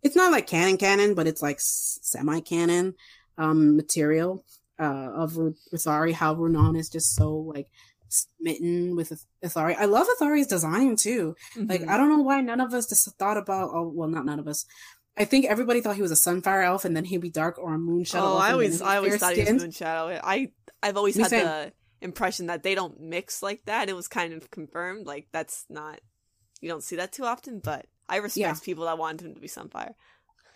it's not like canon canon, but it's like semi canon um material uh of Ruthari, how Runaan is just so like smitten with Ethari. I love Ethari's design too. Mm-hmm. Like I don't know why none of us just thought about. Oh well, not none of us. I think everybody thought he was a sunfire elf, and then he'd be dark or a moonshadow. Oh, I always, I always thought he was moonshadow. I, I've always Me had same. the impression that they don't mix like that. It was kind of confirmed. Like that's not, you don't see that too often. But I respect yeah. people that wanted him to be sunfire.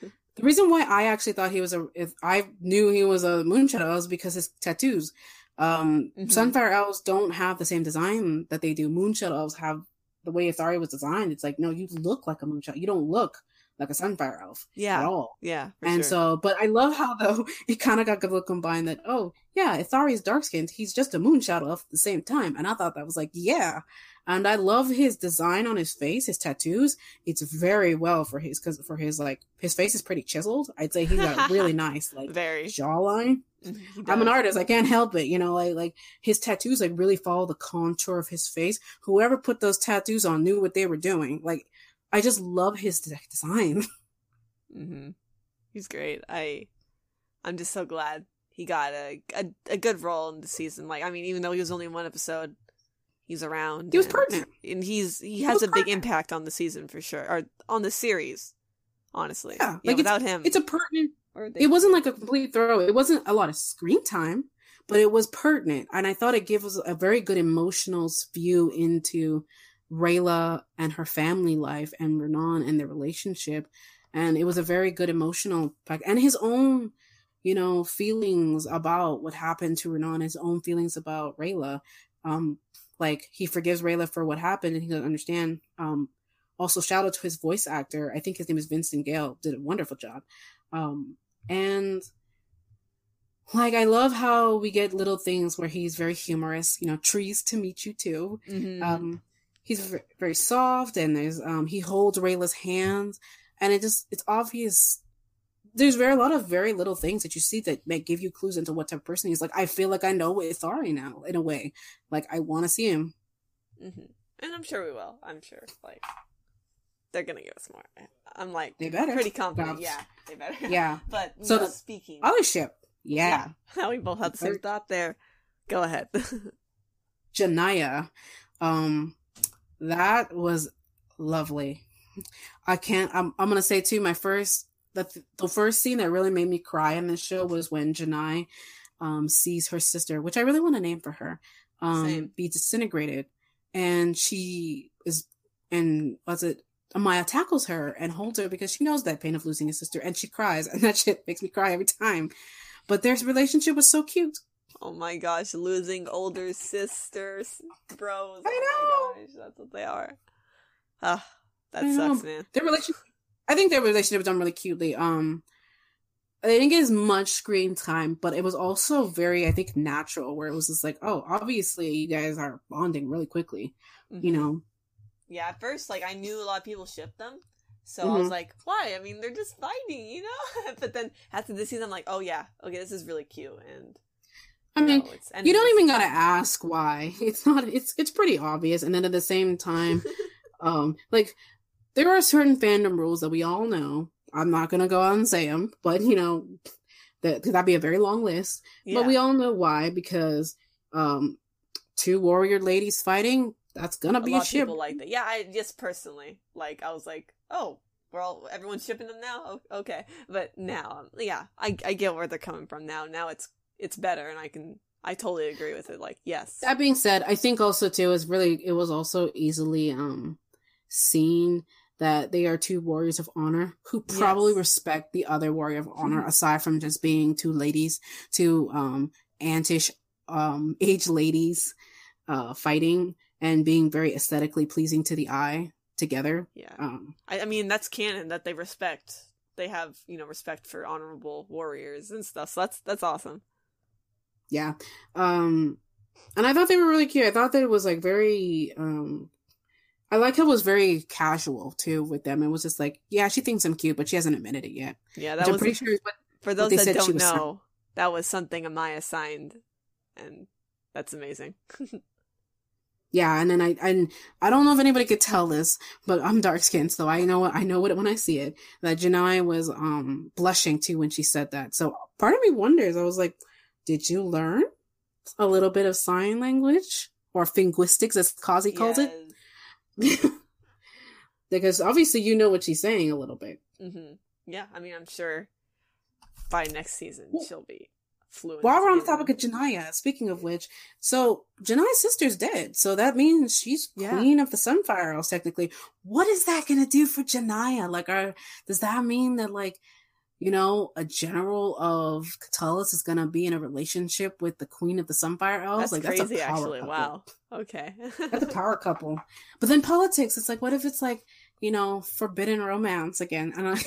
the reason why I actually thought he was a, if I knew he was a moonshadow, was because his tattoos. Um, mm-hmm. Sunfire elves don't have the same design that they do. Moonshadow elves have the way Ethari was designed. It's like, no, you look like a moonshadow. You don't look like a sunfire elf yeah. at all. Yeah. And sure. so, but I love how though it kind of got good look combined that, oh, yeah, Ethari's dark skinned. He's just a moonshadow elf at the same time. And I thought that was like, yeah. And I love his design on his face, his tattoos. It's very well for his, cause for his like, his face is pretty chiseled. I'd say he's got really nice, like, very jawline. I'm an artist. I can't help it. You know, like like his tattoos like really follow the contour of his face. Whoever put those tattoos on knew what they were doing. Like I just love his design. Mm-hmm. He's great. I I'm just so glad he got a, a a good role in the season. Like I mean, even though he was only in one episode, he's around. He was and, pertinent, and he's he has he a big impact on the season for sure, or on the series. Honestly, yeah. yeah like without it's, him, it's a pertinent it wasn't like a complete throw. It wasn't a lot of screen time, but it was pertinent. And I thought it gave us a very good emotional view into Rayla and her family life and Runaan and their relationship. And it was a very good emotional pack and his own, you know, feelings about what happened to Runaan, his own feelings about Rayla. Um, like he forgives Rayla for what happened and he doesn't understand. Um, also shout out to his voice actor. I think his name is Vincent Gale, did a wonderful job. Um, and like I love how we get little things where he's very humorous, you know, trees to meet you too. Mm-hmm. Um, he's very soft and there's um he holds Rayla's hands and it just it's obvious there's very a lot of very little things that you see that may give you clues into what type of person he's like I feel like I know Ethari now in a way like I want to see him mm-hmm. and I'm sure we will I'm sure like they're gonna give us more. I'm like they better pretty confident. Yeah, they better. Yeah, but so the speaking other ship. Yeah, yeah. we both had the same thought there. Go ahead. Janai, um, that was lovely. I can't. I'm. I'm gonna say too. My first the the first scene that really made me cry in this show was when Janai um sees her sister, which I really want to name for her, um, Same. be disintegrated, and she is and was it Amaya tackles her and holds her because she knows that pain of losing a sister and she cries and that shit makes me cry every time. But their relationship was so cute. Oh my gosh, losing older sisters, bros. I know. Oh my gosh, that's what they are. Ah, that I sucks, know. man. Their relationship I think their relationship was done really cutely. Um they didn't get as much screen time, but it was also very, I think, natural where it was just like, oh, obviously you guys are bonding really quickly. Mm-hmm. You know, yeah, at first, like I knew a lot of people shipped them, so mm-hmm. I was mm-hmm. like, why? I mean, they're just fighting, you know. but then after this season, I'm like, oh yeah, okay, this is really cute, and I mean, know, you don't even gotta ask why. It's not. It's it's pretty obvious, and then at the same time, um, like there are certain fandom rules that we all know. I'm not gonna go out and say them, but you know, that that'd be a very long list. Yeah. But we all know why because um, two warrior ladies fighting that's gonna be a, a ship. people like that. Yeah, I just personally like. I was like, oh, we're all everyone's shipping them now. okay, but now, yeah, I I get where they're coming from now. Now it's it's better, and I can I totally agree with it. Like, yes. That being said, I think also too is really it was also easily um seen that they are two warriors of honor who probably yes. respect the other warrior of honor mm-hmm. aside from just being two ladies, two um antish um age ladies uh fighting and being very aesthetically pleasing to the eye together. Yeah. Um, I, I mean, that's canon that they respect. They have, you know, respect for honorable warriors and stuff. So that's that's awesome. Yeah. Um and I thought they were really cute. I thought that it was like very um I like how it was very casual too with them. It was just like, yeah, she thinks I'm cute, but she hasn't admitted it yet. Yeah, that was pretty sure what, for those that don't know, that was something Amaya signed and that's amazing. yeah and then i and i don't know if anybody could tell this but i'm dark skinned so i know i know what when i see it that janai was um blushing too when she said that so part of me wonders i was like did you learn a little bit of sign language or linguistics, as kazi calls yes. it because obviously you know what she's saying a little bit mm-hmm. yeah i mean i'm sure by next season she'll be fluent. While we're on the topic of Janai, speaking of which, so Janai's sister's dead, so that means she's yeah. queen of the Sunfire Isles technically. What is that gonna do for Janai? Like, are, does that mean that like, you know, a general of Katolis is gonna be in a relationship with the queen of the Sunfire Elves. That's like, crazy, that's actually. Couple. Wow. Okay. that's a power couple. But then politics, it's like, what if it's like, you know, forbidden romance again? And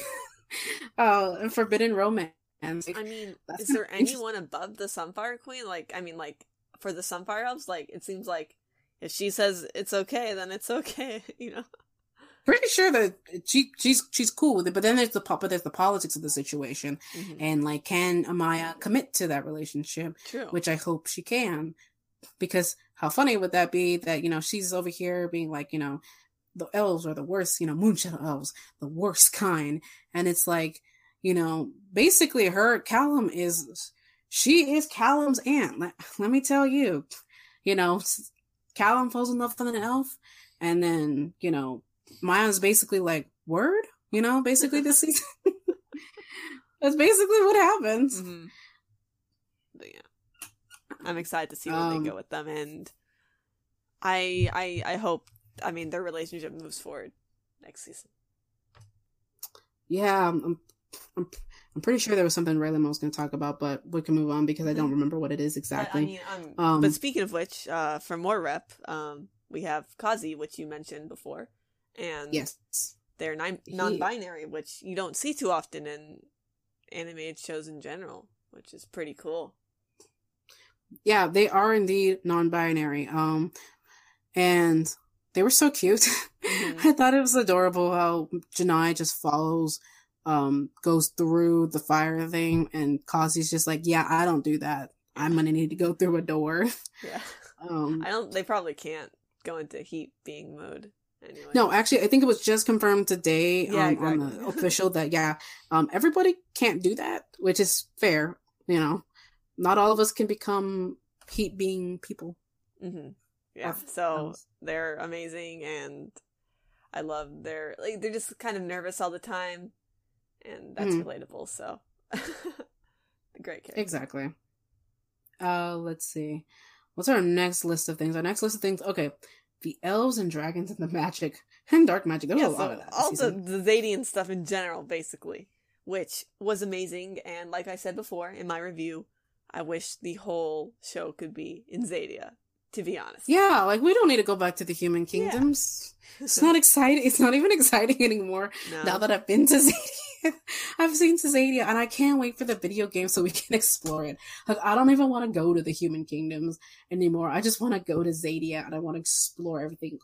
I, uh, forbidden romance and I mean, is there anyone above the Sunfire Queen? Like, I mean, like for the Sunfire Elves, like it seems like if she says it's okay, then it's okay, you know. Pretty sure that she she's she's cool with it. But then there's the but there's the politics of the situation, mm-hmm. and like, can Amaya commit to that relationship? True. Which I hope she can, because how funny would that be that you know she's over here being like you know the elves are the worst, you know, moonshine elves, the worst kind, and it's like you know basically her Callum is she is Callum's aunt. Let, let me tell you, you know, Callum falls in love with an elf, and then you know Maya's basically like, word, you know, basically this season. That's basically what happens. Mm-hmm. Yeah, I'm excited to see where um, they go with them, and I, I, I hope. I mean, their relationship moves forward next season. Yeah, I'm, I'm, I'm pretty sure there was something Raylan was going to talk about, but we can move on because I don't mm-hmm. remember what it is exactly. I, I mean, um, um, but speaking of which, uh, for more rep, um, we have Kazi, which you mentioned before and yes, they're non-binary, which you don't see too often in animated shows in general, which is pretty cool. Yeah, they are indeed non-binary. Um, and they were so cute. Mm-hmm. I thought it was adorable how Janai just follows, um, goes through the fire thing, and Kazi's just like, "Yeah, I don't do that. I'm gonna need to go through a door." Yeah. Um, I don't. They probably can't go into heat being mode. Anyway. No, actually, I think it was just confirmed today yeah, um, exactly. on the official that yeah, um, everybody can't do that, which is fair. You know, not all of us can become heat being people. Mm-hmm. Yeah, so they're amazing, and I love their like they're just kind of nervous all the time, and that's mm-hmm. relatable. So, great character. Exactly. Uh, let's see. What's our next list of things? Our next list of things. Okay, the elves and dragons and the magic and dark magic. There was yeah, a lot of that. All the, the Xadian stuff in general, basically, which was amazing. And like I said before in my review, I wish the whole show could be in Xadia. To be honest, yeah, like we don't need to go back to the human kingdoms. Yeah. it's not exciting. It's not even exciting anymore no. now that I've been to Xadia. I've seen Caesarea and I can't wait for the video game so we can explore it. Like I don't even want to go to the human kingdoms anymore. I just want to go to Xadia and I want to explore everything.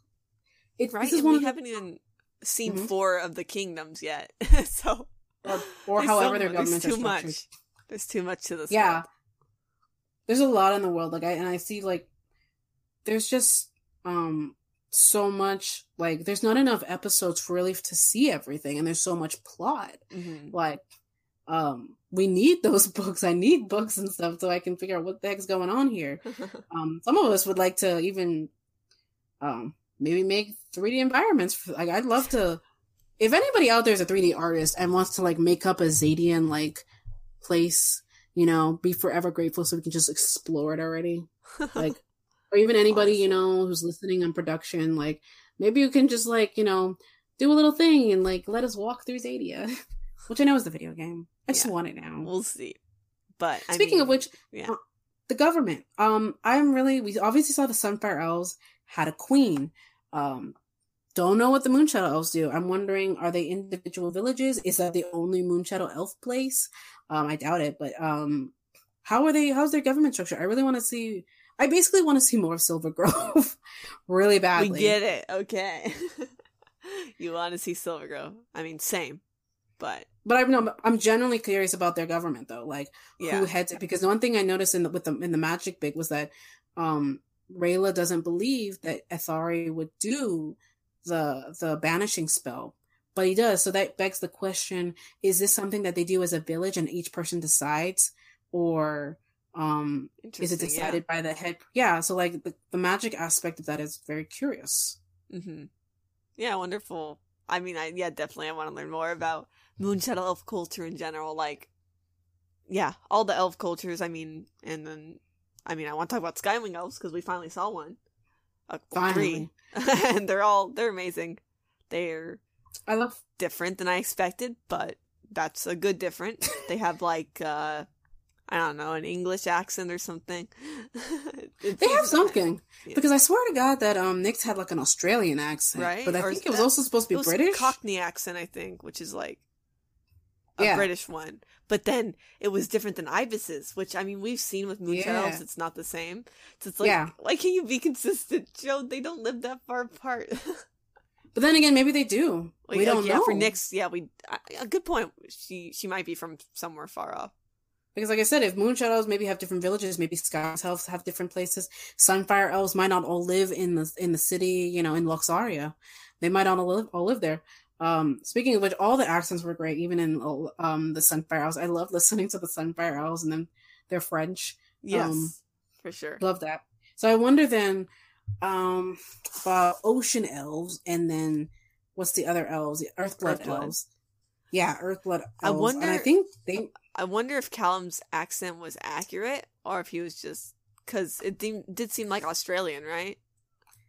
It, right, this is one we haven't even seen mm-hmm. four of the kingdoms yet, so or, or however so, their governments too much. There's too much to this. Yeah, there's a lot in the world. Like I and I see like there's just um so much like there's not enough episodes for really to see everything and there's so much plot. Mm-hmm. like um we need those books. I need books and stuff so i can figure out what the heck's going on here. Um some of us would like to even um maybe make 3d environments for, like i'd love to if anybody out there is a 3d artist and wants to like make up a xadian like place you know be forever grateful so we can just explore it already. Like or even anybody you know who's listening on production like maybe you can just like you know do a little thing and like let us walk through xadia which i know is the video game. I just yeah. want it now. We'll see. But I speaking mean, of which yeah. Uh, the government. Um i'm really we obviously saw the sunfire elves had a queen. Um don't know what the moonshadow elves do. I'm wondering are they individual villages? Is that the only moonshadow elf place? Um i doubt it but um how are they how's their government structure? I really want to see I basically want to see more of Silver Grove really badly. We get it. Okay. you want to see Silver Grove. I mean, same. But but I'm no, I'm genuinely curious about their government though. Like yeah. who heads it because the one thing I noticed in the with the in the magic big was that um Rayla doesn't believe that Ethari would do the the banishing spell. But he does. So that begs the question, is this something that they do as a village and each person decides? Or um is it decided yeah. by the head yeah so like the, the magic aspect of that is very curious mm-hmm. yeah wonderful i mean i yeah definitely i want to learn more about moonshadow elf culture in general like yeah all the elf cultures i mean and then i mean i want to talk about skywing elves because we finally saw one uh, finally. three and they're all they're amazing they're i love different than i expected but that's a good different they have like uh I don't know, an English accent or something. they have something yeah. because I swear to God that um Nyx had like an Australian accent, right? But I or think it was also supposed to be British Cockney accent, I think, which is like a yeah. British one. But then it was different than Ibis's, which I mean we've seen with Moon yeah. Elves, it's not the same. So it's like, yeah. why can't you be consistent, Joe? They don't live that far apart. But then again, maybe they do. Like, we don't yeah, know. for Nyx, yeah, we a good point. She she might be from somewhere far off. Because, like I said, if moon shadows maybe have different villages, maybe sky elves have different places. Sunfire elves might not all live in the in the city, you know, in Lux Aurea. They might not all live all live there. Um, speaking of which, all the accents were great, even in um the Sunfire elves. I love listening to the Sunfire elves, and then they're French. Yes, um, for sure. Love that. So I wonder then, um, about ocean elves, and then what's the other elves? The Earthblood Earthblood. elves. Yeah, Earthblood elves. I And I think they I wonder if Callum's accent was accurate or if he was just because it did, did seem like Australian, right?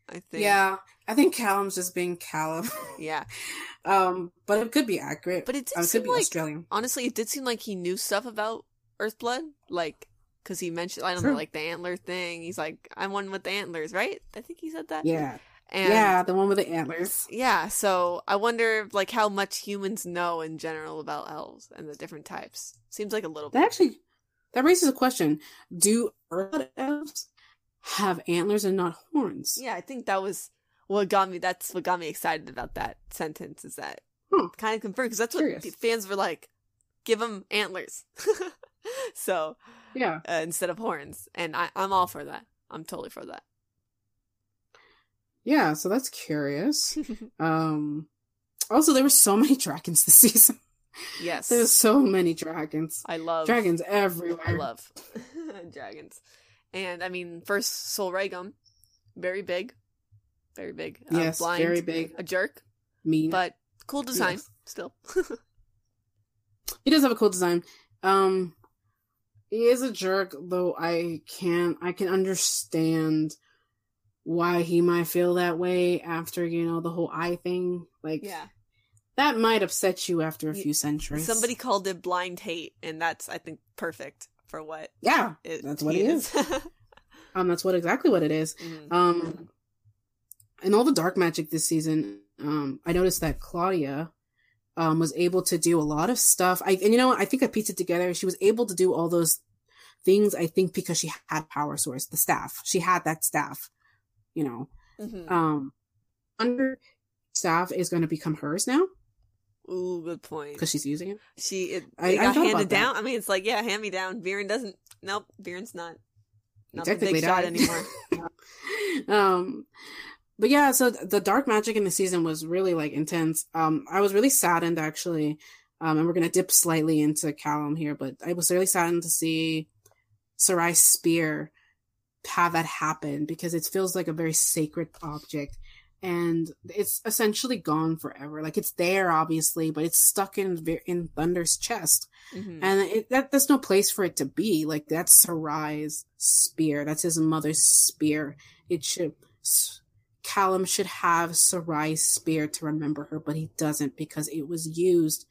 I think. Yeah, I think Callum's just being Callum. Yeah. um, but it could be accurate. But it did Um, it seem could be like Australian. honestly, it did seem like he knew stuff about Earthblood, like because he mentioned I don't True. know, like the antler thing. He's like, I'm one with the antlers, right? I think he said that. Yeah, And yeah, the one with the antlers. Yeah, so I wonder like how much humans know in general about elves and the different types. Seems like a little That bit. actually that raises a question: Do Earthblood elves have antlers and not horns? Yeah, I think that was what got me. That's what got me excited about that sentence. Is that Hmm. kind of confirmed because that's what Curious. the fans were like. Give them antlers, so Yeah. uh, instead of horns, and I, I'm all for that. I'm totally for that. Yeah, so that's curious. Um, also, there were so many dragons this season. yes, There's so many dragons. I love Dragons everywhere. I love dragons, and I mean, first Sol Regem, very big, very big. Uh, Yes, blind, very big. a jerk, Mean. but cool design Yes. still. He does have a cool design. Um, he is a jerk, though. I can I can understand why he might feel that way after you know the whole eye thing. Like yeah, that might upset you after a few centuries. somebody called it blind hate, and that's I think perfect for what yeah, it, That's what it is. um, that's what exactly what it is. Mhm. Um, and all the dark magic this season, um, I noticed that Claudia, um, was able to do a lot of stuff. I and you know? I think I pieced it together. She was able to do all those things. I think because she had power source, the staff. She had that staff. You know, Mhm. um, under staff is going to become hers now Ooh, good point. because she's using it. She it, I- got handed about that. down. I mean, it's like yeah, hand me down. Viren doesn't. Nope, Viren's not. Not the technically big shot anymore. um but yeah so the dark magic in the season was really like intense um i was really saddened actually um and we're gonna dip slightly into callum here but i was really saddened to see sarai's spear have that happen because it feels like a very sacred object and it's essentially gone forever like it's there obviously but it's stuck in in thunder's chest Mhm. and it, that there's no place for it to be. Like that's Sarai's spear. That's his mother's spear. It should. Callum should have Sarai's spear to remember her, but he doesn't because it was used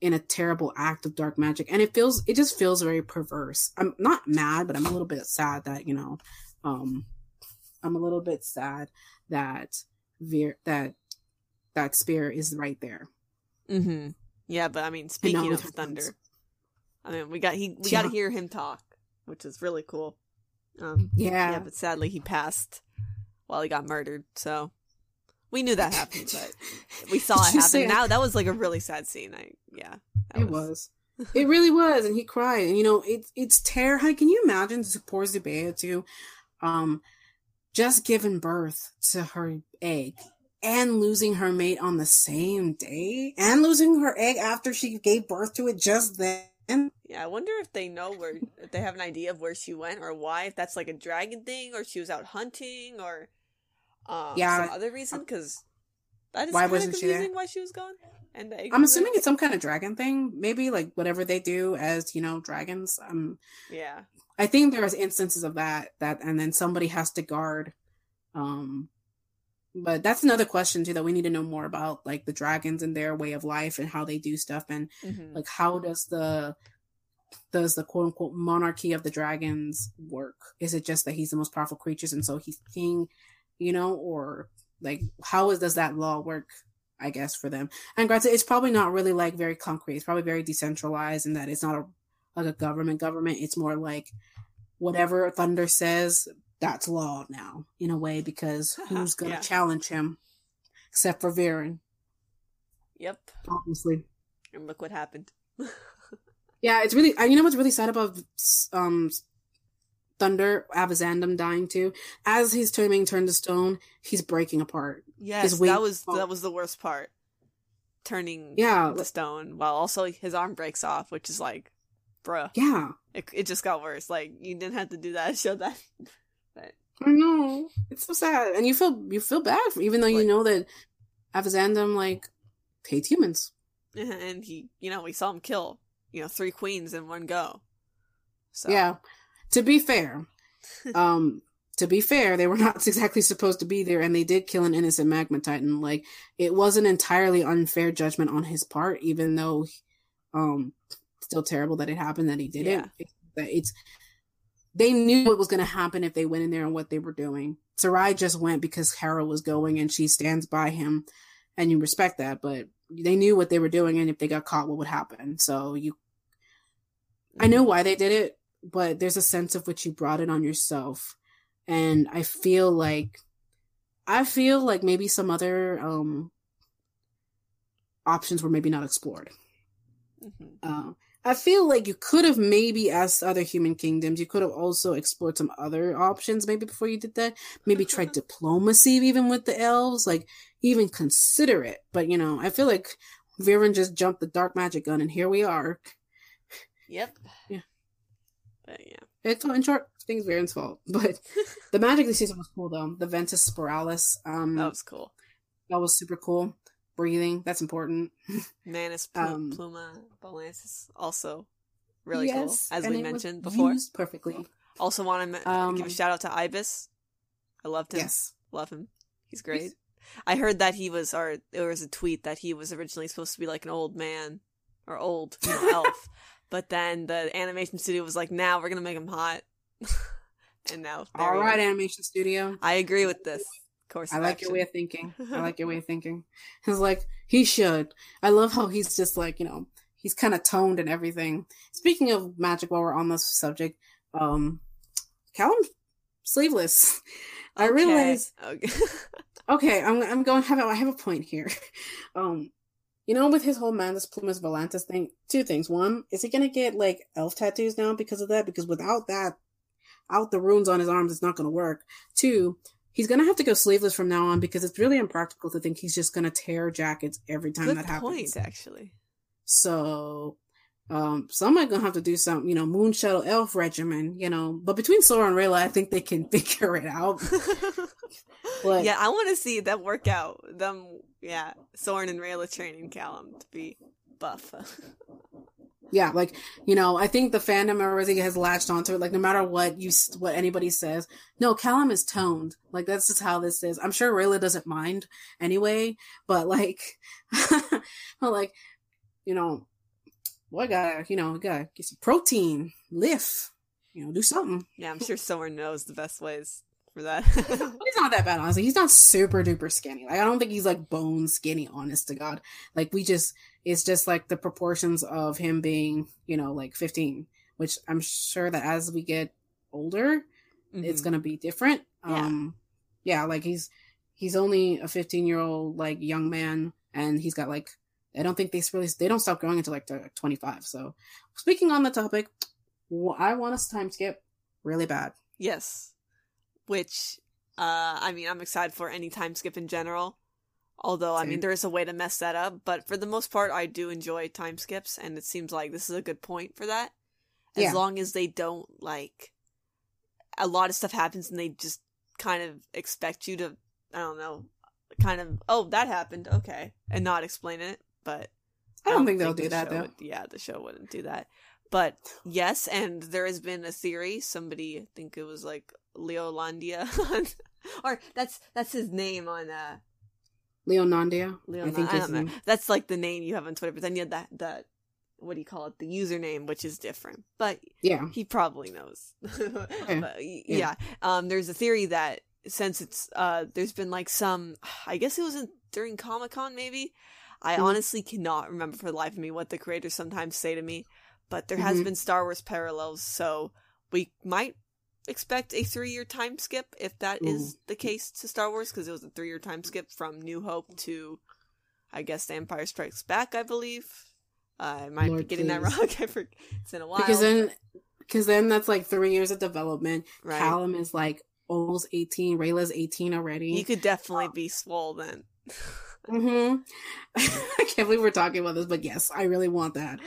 in a terrible act of dark magic, and it feels it just feels very perverse. I'm not mad, but I'm a little bit sad that you know, um, I'm a little bit sad that Veer that that spear is right there. Mm-hmm. Yeah, but I mean, speaking of Thunder, friends. I mean, we got he we got to hear him talk, which is really cool. Um, Yeah, yeah, but sadly he passed while he got murdered. So we knew that happened, but we saw it happen. say- Now that was like a really sad scene. I yeah, It was. it really was, and he cried. And you know, it's it's terrifying. Can you imagine poor Zubeia too, um, just giving birth to her egg and losing her mate on the same day, and losing her egg after she gave birth to it just then. Yeah, I wonder if they know where if they have an idea of where she went or why. If that's like a dragon thing, or she was out hunting, or um, Yeah. some other reason. Because that is Why kind of wasn't she there? why she was gone. And I'm assuming it's some kind of dragon thing, maybe like whatever they do as you know dragons. Um, yeah. I think there was instances of that that and then somebody has to guard um but that's another question too that we need to know more about like the dragons and their way of life and how they do stuff and Mhm. like how does the does the quote unquote monarchy of the dragons work is it just that he's the most powerful creatures and so he's king you know or like how is does that law work i guess for them and granted it's probably not really like very concrete it's probably very decentralized in that it's not a like a government government it's more like whatever thunder says that's law now in a way because who's gonna Yeah. challenge him except for Viren. Yep. Obviously. And look what happened. yeah, it's really. You know what's really sad about um Thunder Avizandum dying too. As he's turning turned to stone, he's breaking apart. Yes, that was that was the worst part. Turning yeah to stone, while also his arm breaks off, which is like, bruh. Yeah, it it just got worse. Like you didn't have to do that. Show that. but I know it's so sad, and you feel you feel bad, for, even though like, you know that Avizandum like hates humans. And he, you know, we saw him kill, you know, three queens in one go. So yeah, to be fair, um, to be fair, they were not exactly supposed to be there, and they did kill an innocent magma titan. Like it wasn't entirely unfair judgment on his part, even though, um, still terrible that it happened that he did yeah. it. That it's they knew what was going to happen if they went in there and what they were doing. Sarai just went because Harrow was going, and she stands by him, and you respect that. But they knew what they were doing, and if they got caught, what would happen. So you, I know why they did it but there's a sense of which you brought it on yourself. And I feel like I feel like maybe some other um options were maybe not explored. Mm-hmm. Uh, I feel like you could have maybe asked other human kingdoms. You could have also explored some other options maybe before you did that. Maybe tried diplomacy even with the elves, like even consider it. But you know, I feel like Viren just jumped the dark magic gun, and here we are. Yep. Yeah. But yeah. It's in short, things Viren's fault. But the magic this season was cool though. The Ventus Spiralis. Um That was cool. That was super cool. Breathing, that's important. Manus Pl- um, Pluma Volantis also really yes, cool, as we mentioned before. perfectly. Also want to um, give a shout out to Ibis. I loved him. Yes. Love him. He's great. He's- I heard that he was, or there was a tweet that he was originally supposed to be like an old man or old you know, elf, But then the animation studio was like, "Now we're gonna make him hot." and now, all right, animation studio. I agree with this Of course. I like action. your way of thinking. I like your way of thinking. He's like, he should. I love how he's just like, you know, he's kind of toned and everything. Speaking of magic, while we're on this subject, um, Callum sleeveless. Okay. I realize. Okay. okay, I'm I'm going. Have a, I have a point here. Um, you know, with his whole Manus Plumas Volantis thing, two things. One, is he gonna get like elf tattoos now because of that? Because without that, out the runes on his arms, it's not gonna work. Two, he's gonna have to go sleeveless from now on because it's really impractical to think he's just gonna tear jackets every time Good that happens. Point, actually. So um, somebody gonna have to do some, you know, moon shadow elf regimen, you know. But between Sora and Rayla, I think they can figure it out. but, yeah, I want to see them work out. Them, yeah, Soren and Rayla training Callum to be buff. yeah, like you know, I think the fandom everything has latched onto it. Like no matter what you, what anybody says, no, Callum is toned. Like that's just how this is. I'm sure Rayla doesn't mind anyway, but like, but like, you know, boy, gotta, you know, gotta get some protein, lift, you know, do something. Yeah, I'm sure someone knows the best ways for that. he's not that bad, honestly. He's not super duper skinny. Like, I don't think he's like bone skinny, honest to God. Like, we just, it's just like the proportions of him being, you know, like 15, which I'm sure that as we get older, mm-hmm. it's gonna be different. Yeah. Um, yeah, like he's, he's only a 15 year old, like, young man, and he's got like I don't think they really they don't stop growing until like 25. So, speaking on the topic, I want us time skip really bad. Yes, which uh, I mean, I'm excited for any time skip in general. Although, Same. I mean, there is a way to mess that up, but for the most part, I do enjoy time skips, and it seems like this is a good point for that. As yeah. long as they don't like a lot of stuff happens and they just kind of expect you to, I don't know, kind of, oh, that happened, okay, and not explain it but I don't, I don't think they'll do that though. Would, yeah, the show wouldn't do that. But yes, and there has been a theory. Somebody, I think it was like Leolandia, or that's that's his name on uh Leonandia. Leon- I think I. That's like the name you have on Twitter, but then you have that that what do you call it? The username, which is different. But yeah, he probably knows. okay. but, yeah. yeah. Um, there's a theory that since it's uh, there's been like some, I guess it was in, during Comic Con maybe, I mm-hmm. honestly cannot remember for the life of me what the creators sometimes say to me, but there mm-hmm. has been Star Wars parallels, so we might expect a three year time skip if that Ooh. is the case to Star Wars because it was a three year time skip from New Hope to, I guess, The Empire Strikes Back. I believe. Uh, I might Lord, be getting that wrong. I forget. It's been a while. because then because then that's like three years of development. right. Callum is like almost eighteen. Rayla's eighteen already. you could definitely be swole then. hmm I can't believe we're talking about this, but yes, I really want that.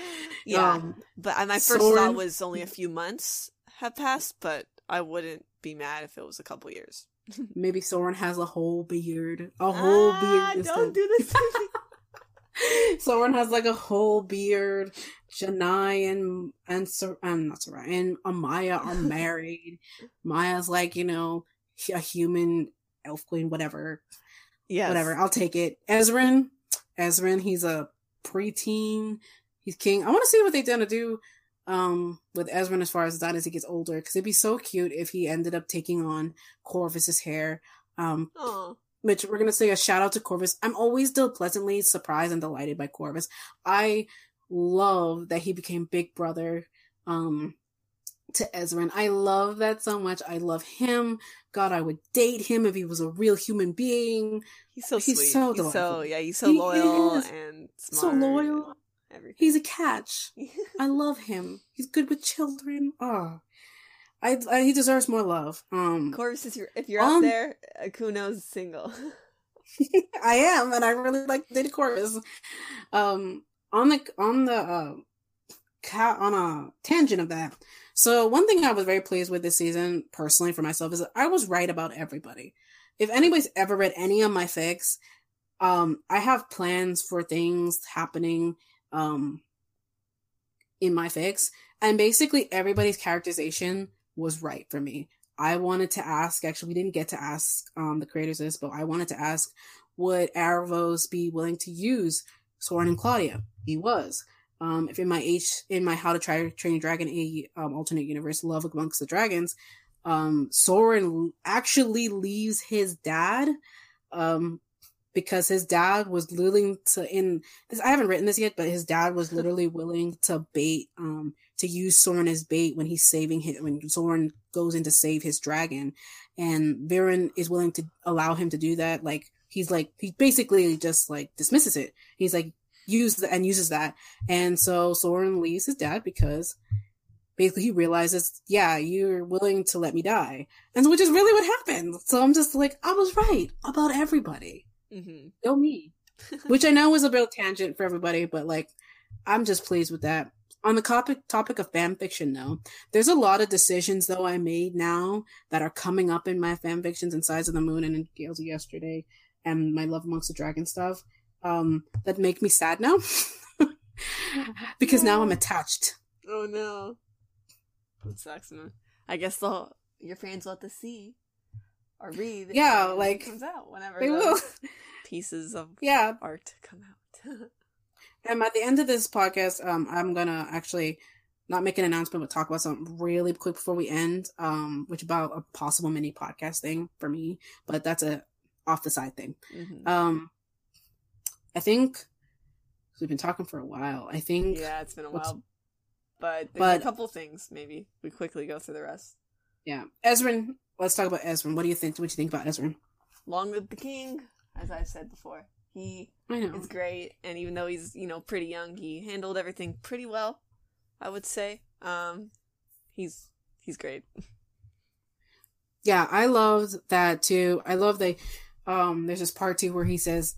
yeah, Um, but uh, my first Soren- thought was only a few months have passed, but I wouldn't be mad if it was a couple years. maybe Soren has a whole beard, a whole Ah, beard. Don't do this. Soren has like a whole beard. Janai and and Sor- um, not Sarai and Amaya are married. Maya's like you know a human elf queen, whatever, yes. whatever. I'll take it. Ezran, Ezran, he's a preteen. He's king. I want to see what they're gonna do um with Ezran as far as that as he gets older because it'd be so cute if he ended up taking on Corvus's hair. Um, Aw. which we're gonna say a shout out to Corvus. I'm always still pleasantly surprised and delighted by Corvus. I love that he became big brother um to Ezran. I love that so much. I love him. God, I would date him if he was a real human being. He's so He's sweet. so he's so yeah. He's so He loyal and So loyal. Everything. He's a catch. I love him. He's good with children. Oh, I, I he deserves more love. Um, Corvus, if you're, if you're Um, out there, Akuno's single. I am, and I really like Data Corvus. Um, on the on the uh, ca- on a tangent of that. So one thing I was very pleased with this season, personally for myself, is I was right about everybody. If anybody's ever read any of my fics, um, I have plans for things happening um in my fics, and basically everybody's characterization was right for me. I wanted to ask, actually, we didn't get to ask um, the creators this, but I wanted to ask, would Aaravos be willing to use Soren and Claudia? He was. Um, if in my H, in my How to Try Train Dragon A um, alternate universe, Love Amongst the Dragons, um, Soren actually leaves his dad, um, because his dad was willing to in this. I haven't written this yet, but his dad was literally willing to bait, um, to use Soren as bait when he's saving him when Soren goes in to save his dragon, and Viren is willing to allow him to do that. Like he's like he basically just like dismisses it. He's like use the, and uses that, and so Soren leaves his dad because basically he realizes, yeah, you're willing to let me die, and so, which is really what happened. So I'm just like, I was right about everybody. Mm-hmm. Me. which I know is a bit of tangent for everybody, but like, I'm just pleased with that. On the topic topic of fan fiction, though, there's a lot of decisions though I made now that are coming up in my fan fictions and Sides of the Moon and in Gales of Yesterday and my Love Amongst the Dragon stuff um, that make me sad now because now I'm attached. Oh no, that sucks, man. I guess the your fans will have to see or read. Yeah, it like, comes out whenever They will. pieces of Yeah, art come out. and at the end of this podcast, um, I'm gonna actually not make an announcement, but talk about something really quick before we end, um, which about a possible mini podcast thing for me, but that's a off the side thing. Mhm. Um, I think we've been talking for a while. I think yeah, it's been a while, but but- a couple things. Maybe we quickly go through the rest. yeah, Ezran. Let's talk about Ezran. What do you think? What do you think about Ezran? Long live the king, as I've said before. He I know. is great, and even though he's you know pretty young, he handled everything pretty well. I would say. Um, he's he's great. yeah, I loved that too. I love the um there's this part too where he says,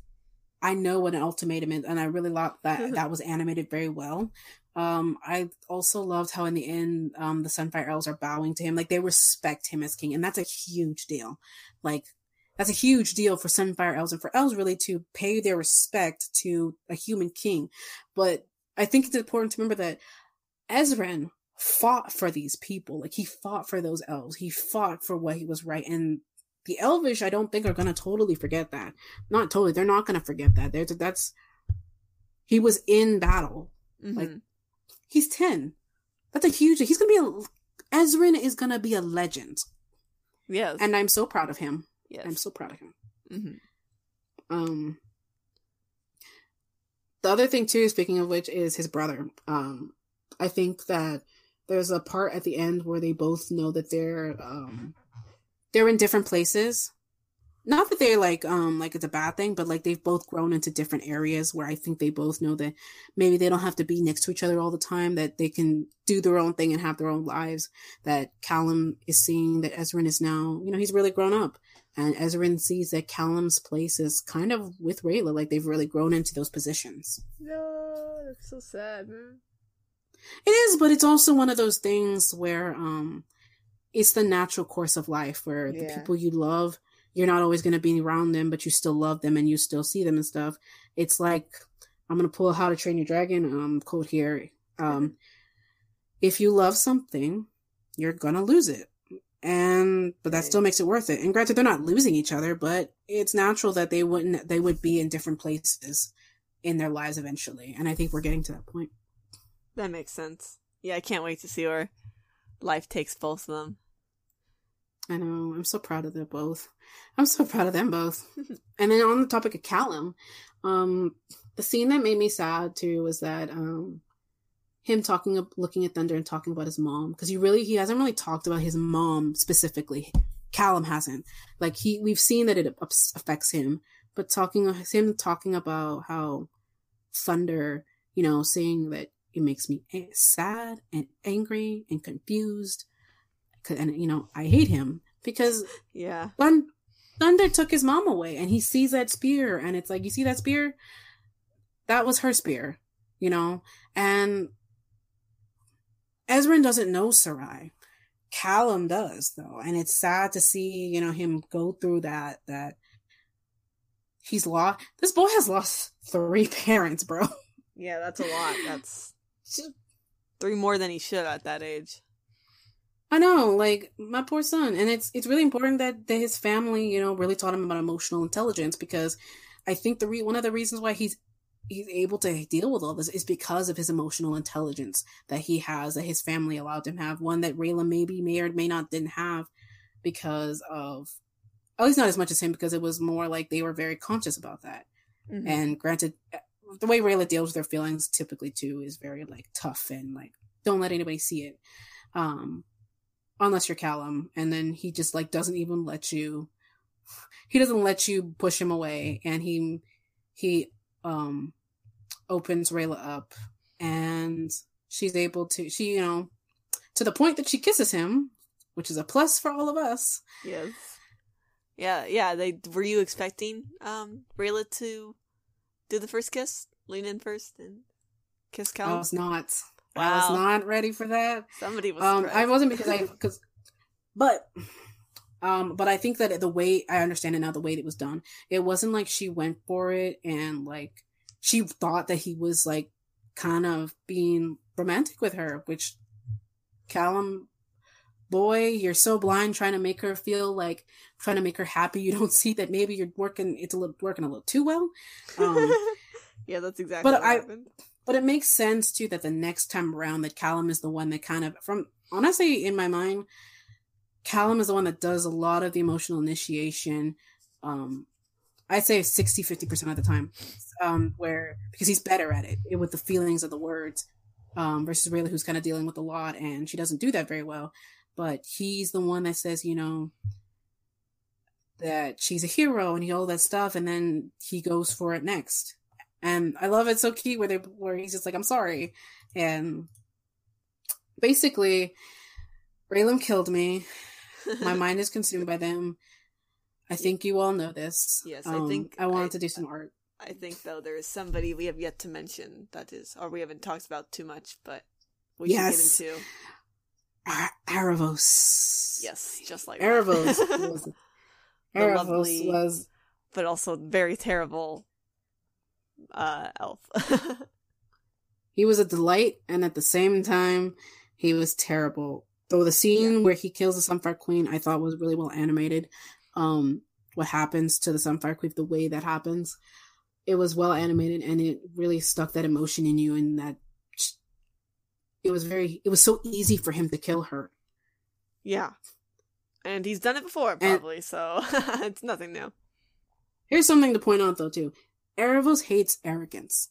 I know what an ultimatum is, and I really loved that that was animated very well. Um, I also loved how in the end, um, the Sunfire Elves are bowing to him, like they respect him as king, and that's a huge deal. Like that's a huge deal for Sunfire Elves and for elves really to pay their respect to a human king. But I think it's important to remember that Ezran fought for these people. Like he fought for those elves. He fought for what he was right. And the Elvish, I don't think are going to totally forget that. Not totally. They're not going to forget that. They're, that's, he was in battle. Like, Mhm. He's 10. That's a huge, he's going to be a, Ezran is going to be a legend. yes, And I'm so proud of him. yes. I'm so proud of him. Mhm. Um, the other thing too, speaking of which, is his brother. Um, I think that there's a part at the end where they both know that they're um they're in different places. Not that they're like um like it's a bad thing but like they've both grown into different areas where i think they both know that maybe they don't have to be next to each other all the time that they can do their own thing and have their own lives that callum is seeing that ezran is now you know he's really grown up. And ezran sees that callum's place is kind of with rayla like they've really grown into those positions. No that's so sad man. It is but it's also one of those things where um it's the natural course of life where yeah. the people you love you're not always going to be around them, but you still love them and you still see them and stuff. It's like I'm going to pull How to Train Your Dragon um quote here. Um, if you love something, you're going to lose it. And but that still makes it worth it. And granted they're not losing each other, but it's natural that they wouldn't they would be in different places in their lives eventually. And I think we're getting to that point. That makes sense. Yeah, I can't wait to see where life takes both of them. I know. I'm so proud of them both. I'm so proud of them both. and then on the topic of Callum, um, the scene that made me sad too was that um, him talking, looking at Thunder and talking about his mom because he really he hasn't really talked about his mom specifically. Callum hasn't. Like he, we've seen that it affects him, but talking him talking about how Thunder, you know, saying that it makes me sad and angry and confused and you know I hate him because yeah, Thund- Thunder took his mom away, and he sees that spear, and it's like you see that spear, that was her spear, you know, and Ezran doesn't know Sarai. Callum does though, and it's sad to see you know him go through that. That he's lost. This boy has lost three parents, bro. Yeah, that's a lot. That's three more than he should at that age. I know, like my poor son, and it's it's really important that, that his family, you know, really taught him about emotional intelligence because I think the re- one of the reasons why he's he's able to deal with all this is because of his emotional intelligence that he has that his family allowed him to have one that Rayla maybe may or may not didn't have because of at least not as much as him because it was more like they were very conscious about that. Mm-hmm. And granted, the way Rayla deals with their feelings typically too is very like tough and like don't let anybody see it. Um, unless you're Callum, and then he just like doesn't even let you. He doesn't let you push him away, and he he um opens Rayla up, and she's able to she you know to the point that she kisses him, which is a plus for all of us. Yes. Yeah, yeah. They were you expecting um Rayla to do the first kiss, lean in first, and kiss Callum? I was not. Wow. I was not ready for that. Somebody was. Um, I wasn't because I because, but, um, but I think that the way I understand it now, the way it was done, it wasn't like she went for it and like she thought that he was like kind of being romantic with her, which Callum boy, you're so blind trying to make her feel like trying to make her happy. You don't see that maybe you're working, it's a little, working a little too well. Um, yeah, that's exactly but I, happened. But it makes sense too that the next time around that Callum is the one that kind of from honestly in my mind, Callum is the one that does a lot of the emotional initiation. Um I'd say 60 50% of the time. Um where because he's better at it, it with the feelings of the words. Um versus Rayla who's kind of dealing with a lot and she doesn't do that very well. But he's the one that says, you know, that she's a hero and he all that stuff and then he goes for it next and I love it so cute where they where he's just like I'm sorry, and basically, Rayllum killed me. My mind is consumed by them. I think you all know this. Yes, um, I think I wanted I, to do some art. I think though there is somebody we have yet to mention that is, or we haven't talked about too much, but we yes. should get into. Ar- Aaravos. Yes, just like Aaravos. was, Aaravos lovely, was, but also very terrible uh, elf. he was a delight, and at the same time, he was terrible. Though the scene yeah. where he kills the Sunfire Queen, I thought was really well animated. Um, what happens to the Sunfire Queen, the way that happens, it was well animated, and it really stuck that emotion in you, and that it was very, it was so easy for him to kill her. Yeah, and he's done it before, probably, and, so it's nothing new. Here's something to point out, though, too. Aaravos hates arrogance.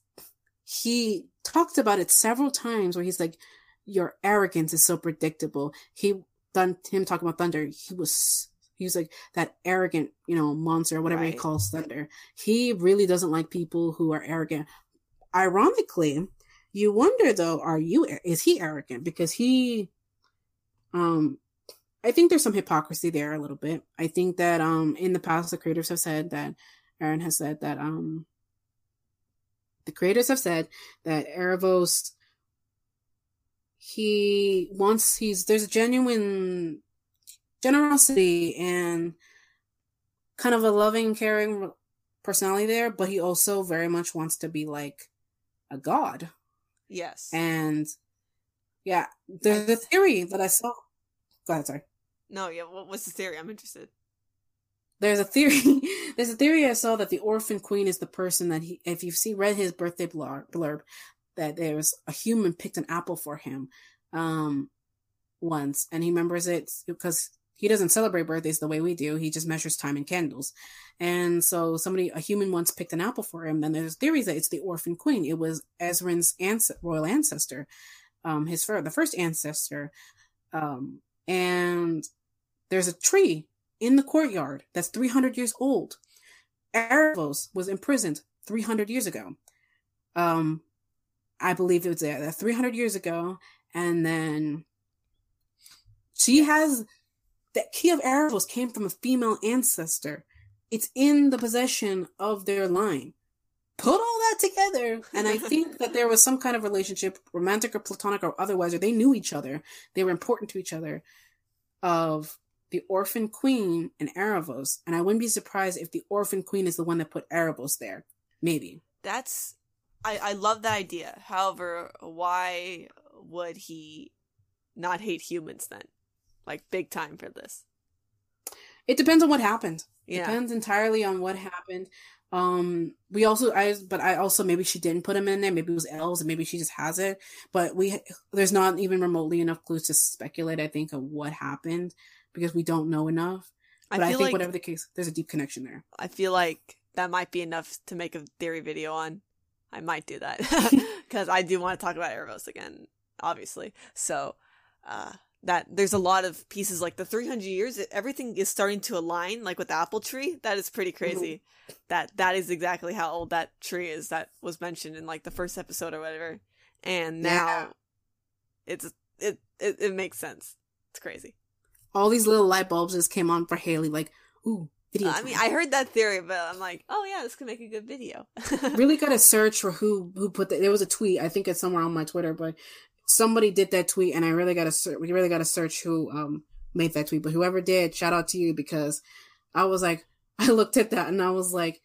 He talked about it several times where he's like, your arrogance is so predictable. He done him talking about Thunder. He was he was like that arrogant, you know, monster, whatever right. he calls Thunder. He really doesn't like people who are arrogant. Ironically, you wonder though, are you is he arrogant? Because he um I think there's some hypocrisy there a little bit. I think that um in the past the creators have said that Aaron has said that um the creators have said that Aaravos he wants he's there's a genuine generosity and kind of a loving caring personality there but he also very much wants to be like a god. Yes. And yeah there's a theory that i saw go ahead sorry. No yeah what was the theory? I'm interested there's a theory there's a theory i saw that the orphan queen is the person that he if you've seen read his birthday blurb, blurb that there's a human picked an apple for him um once and he remembers it because he doesn't celebrate birthdays the way we do he just measures time in candles. And so somebody a human once picked an apple for him then there's theories that it's the orphan queen. It was ezran's ans- royal ancestor um his the first ancestor um and there's a tree in the courtyard that's 300 years old Aaravos was imprisoned 300 years ago um I believe it was there 300 years ago. And then she has that key of Aaravos came from a female ancestor. It's in the possession of their line. Put all that together, and I think that there was some kind of relationship, romantic or platonic or otherwise, or they knew each other. They were important to each other. Of the orphan queen and Aaravos, and I wouldn't be surprised if the orphan queen is the one that put Aaravos there. Maybe. That's I, I love that idea. However, why would he not hate humans then? Like big time for this. It depends on what happened. Yeah. Depends entirely on what happened. Um, we also, I, but I also maybe she didn't put him in there. Maybe it was elves, and maybe she just has it. But we, there's not even remotely enough clues to speculate. I think of what happened because we don't know enough. But I, I think like, whatever the case, there's a deep connection there. I feel like that might be enough to make a theory video on. I might do that because I do want to talk about Aaravos again, obviously. So, uh, that there's a lot of pieces like the 300 years everything is starting to align like with the apple tree that is pretty mm-hmm. crazy mm-hmm. that that is exactly how old that tree is that was mentioned in like the first episode or whatever and now yeah. it's it, it it makes sense it's crazy all these little light bulbs just came on for haley like ooh Video I mean, I heard that theory, but I'm like, oh yeah, this could make a good video. really got to search for who who put that. There was a tweet. I think it's somewhere on my Twitter, but somebody did that tweet, and I really got to we really got to search who um made that tweet. But whoever did, shout out to you because I was like, I looked at that and I was like,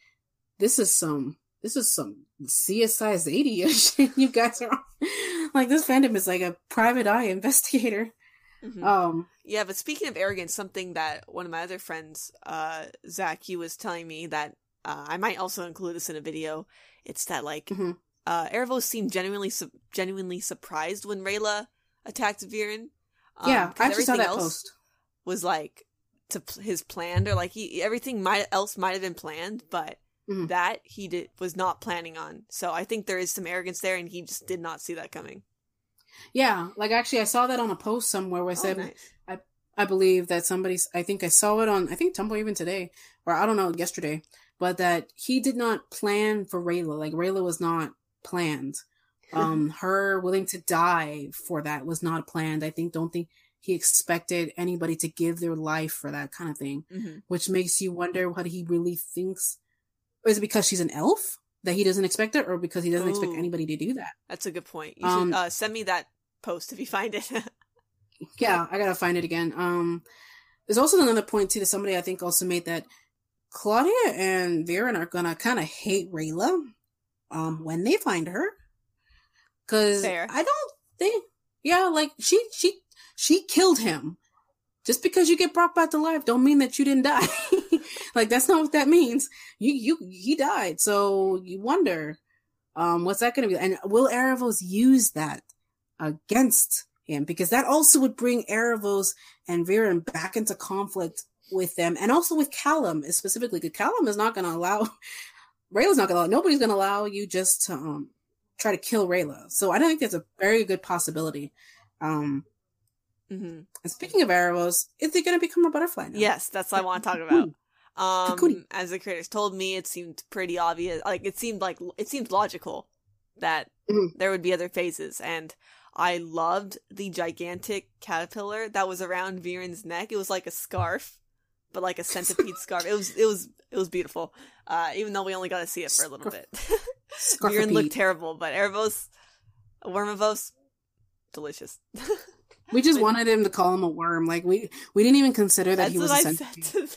this is some this is some CSI Xadia you guys are like this fandom is like a private eye investigator. Mm-hmm. Um, yeah, but speaking of arrogance, something that one of my other friends, uh, Zach, he was telling me that uh, I might also include this in a video. It's that like mm-hmm. uh, Aaravos seemed genuinely su- genuinely surprised when Rayla attacked Viren. Um, yeah, I actually saw that post. Was like to pl- his planned or like he everything might else might have been planned, but mm-hmm. that he did was not planning on. So I think there is some arrogance there, and he just did not see that coming. Yeah, like actually, I saw that on a post somewhere where I oh, said, nice. I I believe that somebody's. I think I saw it on. I think Tumblr even today, or I don't know, yesterday. But that he did not plan for Rayla. Like Rayla was not planned. Um, her willing to die for that was not planned. I think. Don't think he expected anybody to give their life for that kind of thing, mm-hmm. which makes you wonder what he really thinks. Is it because she's an elf? That he doesn't expect it or because he doesn't Ooh, expect anybody to do that. That's a good point. You um, should uh, send me that post if you find it. yeah, I gotta find it again. Um, there's also another point too that somebody I think also made that Claudia and Viren are gonna kind of hate Rayla um when they find her because I don't think yeah like she she she killed him just because you get brought back to life don't mean that you didn't die like that's not what that means. You you he died. So you wonder um what's that gonna be? And will Aaravos use that against him? Because that also would bring Aaravos and Viren back into conflict with them and also with Callum specifically because Callum is not gonna allow Rayla's not gonna allow nobody's gonna allow you just to um try to kill Rayla. So I don't think that's a very good possibility. Um, Mm-hmm. and speaking of Aaravos, is he going to become a butterfly now? Yes, that's what I want to talk about. Um, as the creators told me, it seemed pretty obvious. Like it seemed like it seemed logical that Mhm. there would be other phases, and I loved the gigantic caterpillar that was around Viren's neck. It was like a scarf, but like a centipede scarf. It was it was it was beautiful. Uh, even though we only got to see it for a little Scarf- bit. Viren looked terrible, but Aaravos, Wormavos, delicious. We just wanted him to call him a worm. Like we we didn't even consider that That's he was a I said centipede.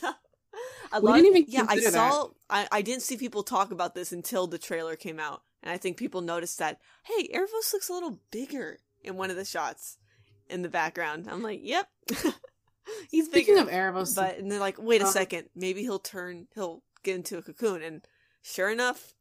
A We didn't of- even yeah, I saw. I, I didn't see people talk about this until the trailer came out, and I think people noticed that. Hey, Aaravos looks a little bigger in one of the shots in the background. I'm like, yep, he's Speaking bigger. of Aaravos, but and they're like, wait a Uh, second, maybe he'll turn, he'll get into a cocoon, and sure enough,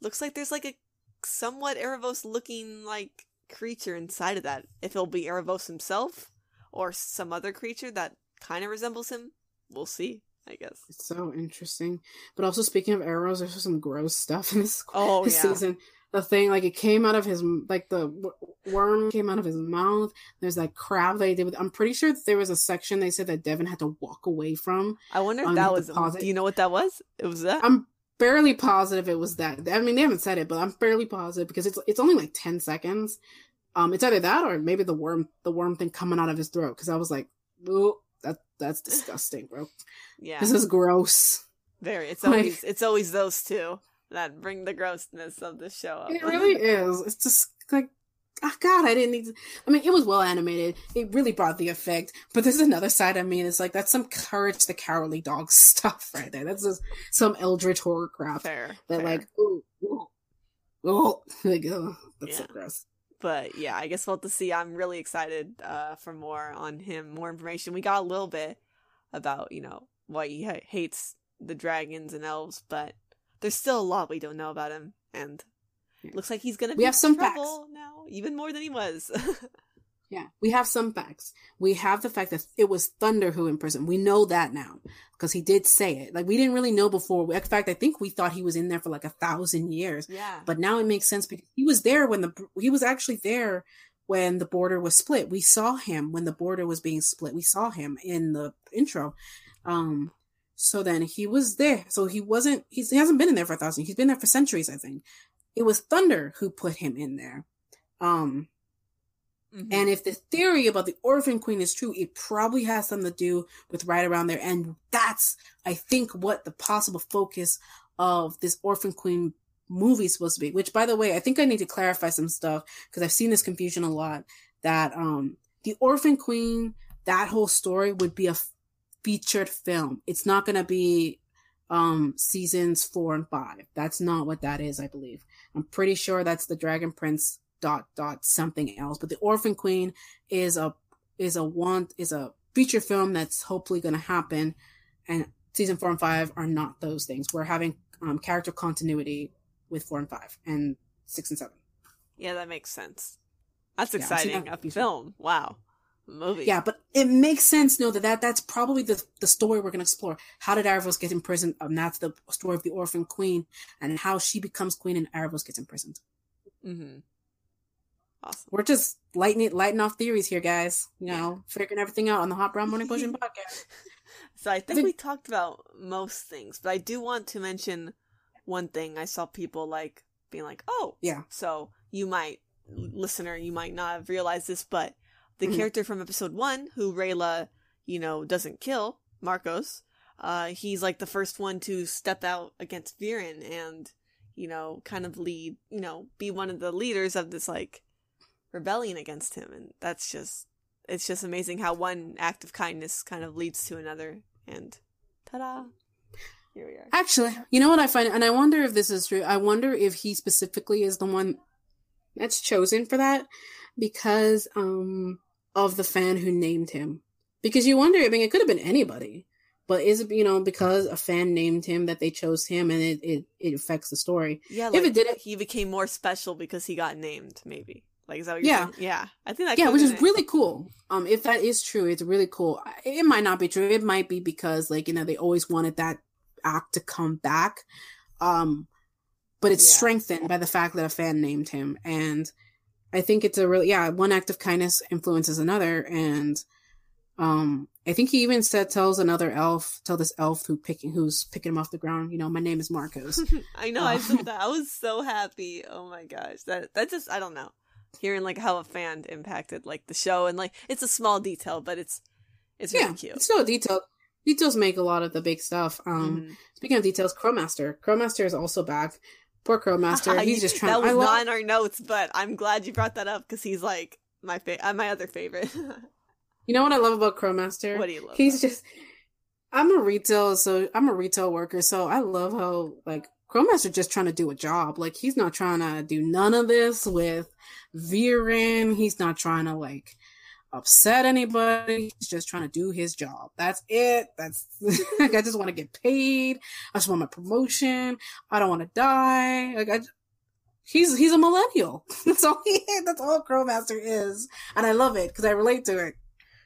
looks like there's like a somewhat Aaravos looking like creature inside of that. If it'll be Aaravos himself or some other creature that kind of resembles him, we'll see. I guess. it's so interesting. But also speaking of arrows, there's some gross stuff in this, Oh this yeah. season. The thing, like it came out of his, like the w- worm came out of his mouth. There's that crab they did with. I'm pretty sure there was a section they said that Devin had to walk away from. I wonder if on that was. deposit. Do you know what that was? It was that. I'm barely positive it was that. I mean, they haven't said it, but I'm fairly positive because it's it's only like ten seconds. Um, it's either that or maybe the worm the worm thing coming out of his throat. Because I was like, oh, that that's disgusting, bro. yeah. This is gross. Very. It's like- always. It's always those two that bring the grossness of the show up. It really is. It's just like, oh God, I didn't need. To, I mean, it was well animated. It really brought the effect. But there's another side of me. It's like that's some courage the cowardly dog stuff right there. That's just some eldritch horror crap. fair. That fair. like, ooh, ooh, oh, like, oh, that's so gross. But yeah, I guess we'll have to see. I'm really excited uh, for more on him, more information. We got a little bit about you know why he ha- hates the dragons and elves, but there's still a lot we don't know about him, and looks like he's gonna We be have some trouble now, even more than he was. Yeah, we have some facts. We have the fact that it was Thunder who imprisoned. We know that now because he did say it. Like we didn't really know before. In fact, I think we thought he was in there for like a thousand years. yeah, But now it makes sense because he was there when the he was actually there when the border was split. We saw him when the border was being split. We saw him in the intro. Um, so then he was there. So he wasn't. He's, he hasn't been in there for a thousand. He's been there for centuries. I think it was Thunder who put him in there. Um, Mhm. and if the theory about the Orphan Queen is true, it probably has something to do with right around there. And that's, I think, what the possible focus of this Orphan Queen movie is supposed to be. Which, by the way, I think I need to clarify some stuff because I've seen this confusion a lot. That um, the Orphan Queen, that whole story would be a f- featured film. It's not going to be um seasons four and five. That's not what that is. I believe. I'm pretty sure that's the Dragon Prince dot dot something else. But the Orphan Queen is a is a want is a feature film that's hopefully going to happen, and season four and five are not those things. We're having um, character continuity with four and five and six and seven. yeah, that makes sense. That's Yeah, exciting. that a film, wow, a movie. Yeah, but it makes sense. know that, that that's probably the the story we're going to explore. How did Aaravos get imprisoned? And that's the story of the Orphan Queen and how she becomes queen and Aaravos gets imprisoned. Mm-hmm. Awesome. We're just lighting it, lighting off theories here, guys. You know, figuring everything out on the Hot Brown Morning Potion podcast. So I think we talked about most things, but I do want to mention one thing. I saw people like being like, "Oh, Yeah. So you might, listener, you might not have realized this, but the Mhm. character from episode one, who Rayla, you know, doesn't kill, Marcos, uh, he's like the first one to step out against Viren and, you know, kind of lead, you know, be one of the leaders of this like rebellion against him, and that's just, it's just amazing how one act of kindness kind of leads to another, and ta-da, here we are. Actually, you know what I find, and I wonder if this is true. I wonder if he specifically is the one that's chosen for that because um of the fan who named him. Because you wonder, I mean, it could have been anybody, but is it you know because a fan named him that they chose him, and it it, it affects the story. Yeah, If like it didn't- he became more special because he got named. Maybe like is that what you're Yeah. saying? Yeah, I think that. yeah, which is it. really cool. Um, if that is true, it's really cool. It might not be true. It might be because like you know they always wanted that act to come back. Um, but it's Yeah. strengthened by the fact that a fan named him, and I think it's a really yeah, one act of kindness influences another and um I think he even said tells another elf, tell this elf who picking who's picking him off the ground, you know, my name is Marcos. I know, uh, I that. I was so happy. Oh my gosh. That that just I don't know. Hearing like how a fan impacted like the show and like it's a small detail, but it's it's really yeah, cute. It's a detail. Details make a lot of the big stuff. Um mm-hmm. speaking of details, Crowmaster. Crowmaster is also back. Poor Crowmaster. He's just trying. that was not in our notes, but I'm glad you brought that up because he's like my fa- uh, my other favorite. you know what I love about Crowmaster? What do you love? He's just. I'm a retail, so I'm a retail worker, so I love how like Crowmaster just trying to do a job. Like he's not trying to do none of this with Viren. He's not trying to like upset anybody. He's just trying to do his job. That's it. That's like I just want to get paid. I just want my promotion. I don't want to die. Like I, he's he's a millennial. That's all he. That's all Crowmaster is, and I love it because I relate to it.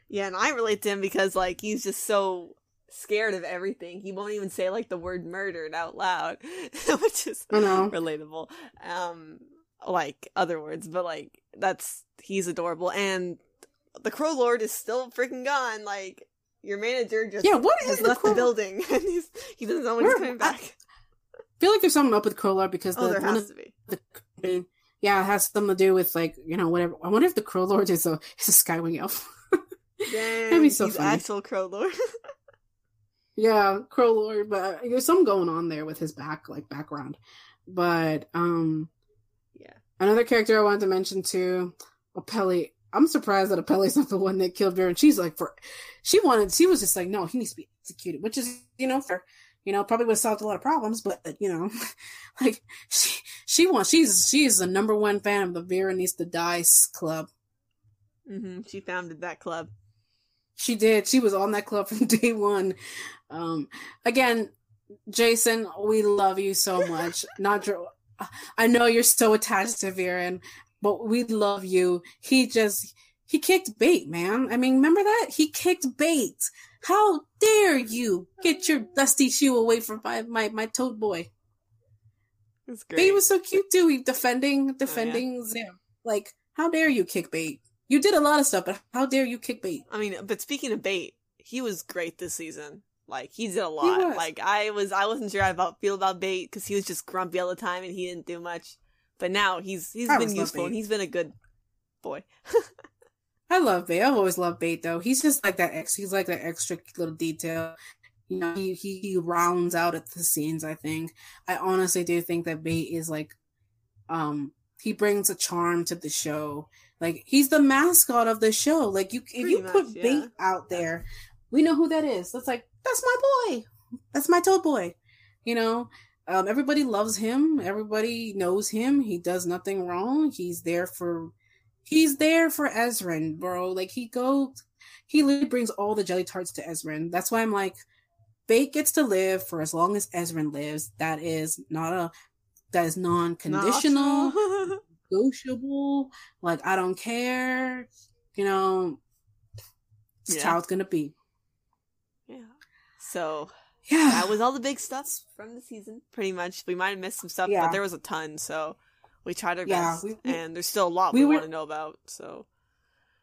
Yeah, and I relate to him because like he's just so scared of everything. He won't even say like the word murdered out loud, which is relatable. Um, like other words, but like that's he's adorable and the Crow Lord is still freaking gone. Like your manager just yeah, what is has left Crow- the building and he's he doesn't know when Where, he's coming back. I feel like there's something up with Crow Lord because oh, the, there has to be. The, yeah, it has something to do with like you know whatever. I wonder if the Crow Lord is a is a Skywing elf. Dang, That'd be so funny. Actual Crow Lord. Yeah, Crow Lord, but there's some going on there with his back like background. But um, yeah, another character I wanted to mention too, Opeli. I'm surprised that Opeli's not the one that killed Viren. She's like, for she wanted, she was just like, no, he needs to be executed, which is, you know, for, you know, probably would have solved a lot of problems, but you know, like she, she wants, she's, she's the number one fan of the Viren needs to die club. Mm-hmm. She founded that club. She did. She was on that club from day one. Um, again, Jason, we love you so much. Not, I know you're so attached to Viren but we love you. He just he kicked bait, man. I mean, remember that? He kicked bait. How dare you get your dusty shoe away from my my, my toad boy? That's great. Bait was so cute too. He defending defending oh, yeah. Zym. Like, how dare you kick bait? You did a lot of stuff, but how dare you kick bait? I mean, but speaking of bait, he was great this season. Like he did a lot. Like I was, I wasn't sure how I feel about bait because he was just grumpy all the time and he didn't do much. But now he's he's I been useful and he's been a good boy. I love Bait. I've always loved Bait though. He's just like that ex he's like that extra little detail. You know, he, he he rounds out at the scenes, I think. I honestly do think that Bait is like um he brings a charm to the show. Like he's the mascot of the show. Like you if you much, put yeah. Bait out there, we know who that is. That's like that's my boy. That's my toad boy. You know? Um, everybody loves him. Everybody knows him. He does nothing wrong. He's there for, he's there for Ezran, bro. Like he goes, he literally brings all the jelly tarts to Ezran. That's why I'm like, Bait gets to live for as long as Ezran lives. That is not a, that is non-conditional, negotiable. Like I don't care. You know, it's yeah. how it's gonna be. Yeah. So yeah, that was all the big stuff from the season. Pretty much, we might have missed some stuff, yeah. but there was a ton. So we tried our yeah, best, we, we, and there's still a lot we, we want to know about. So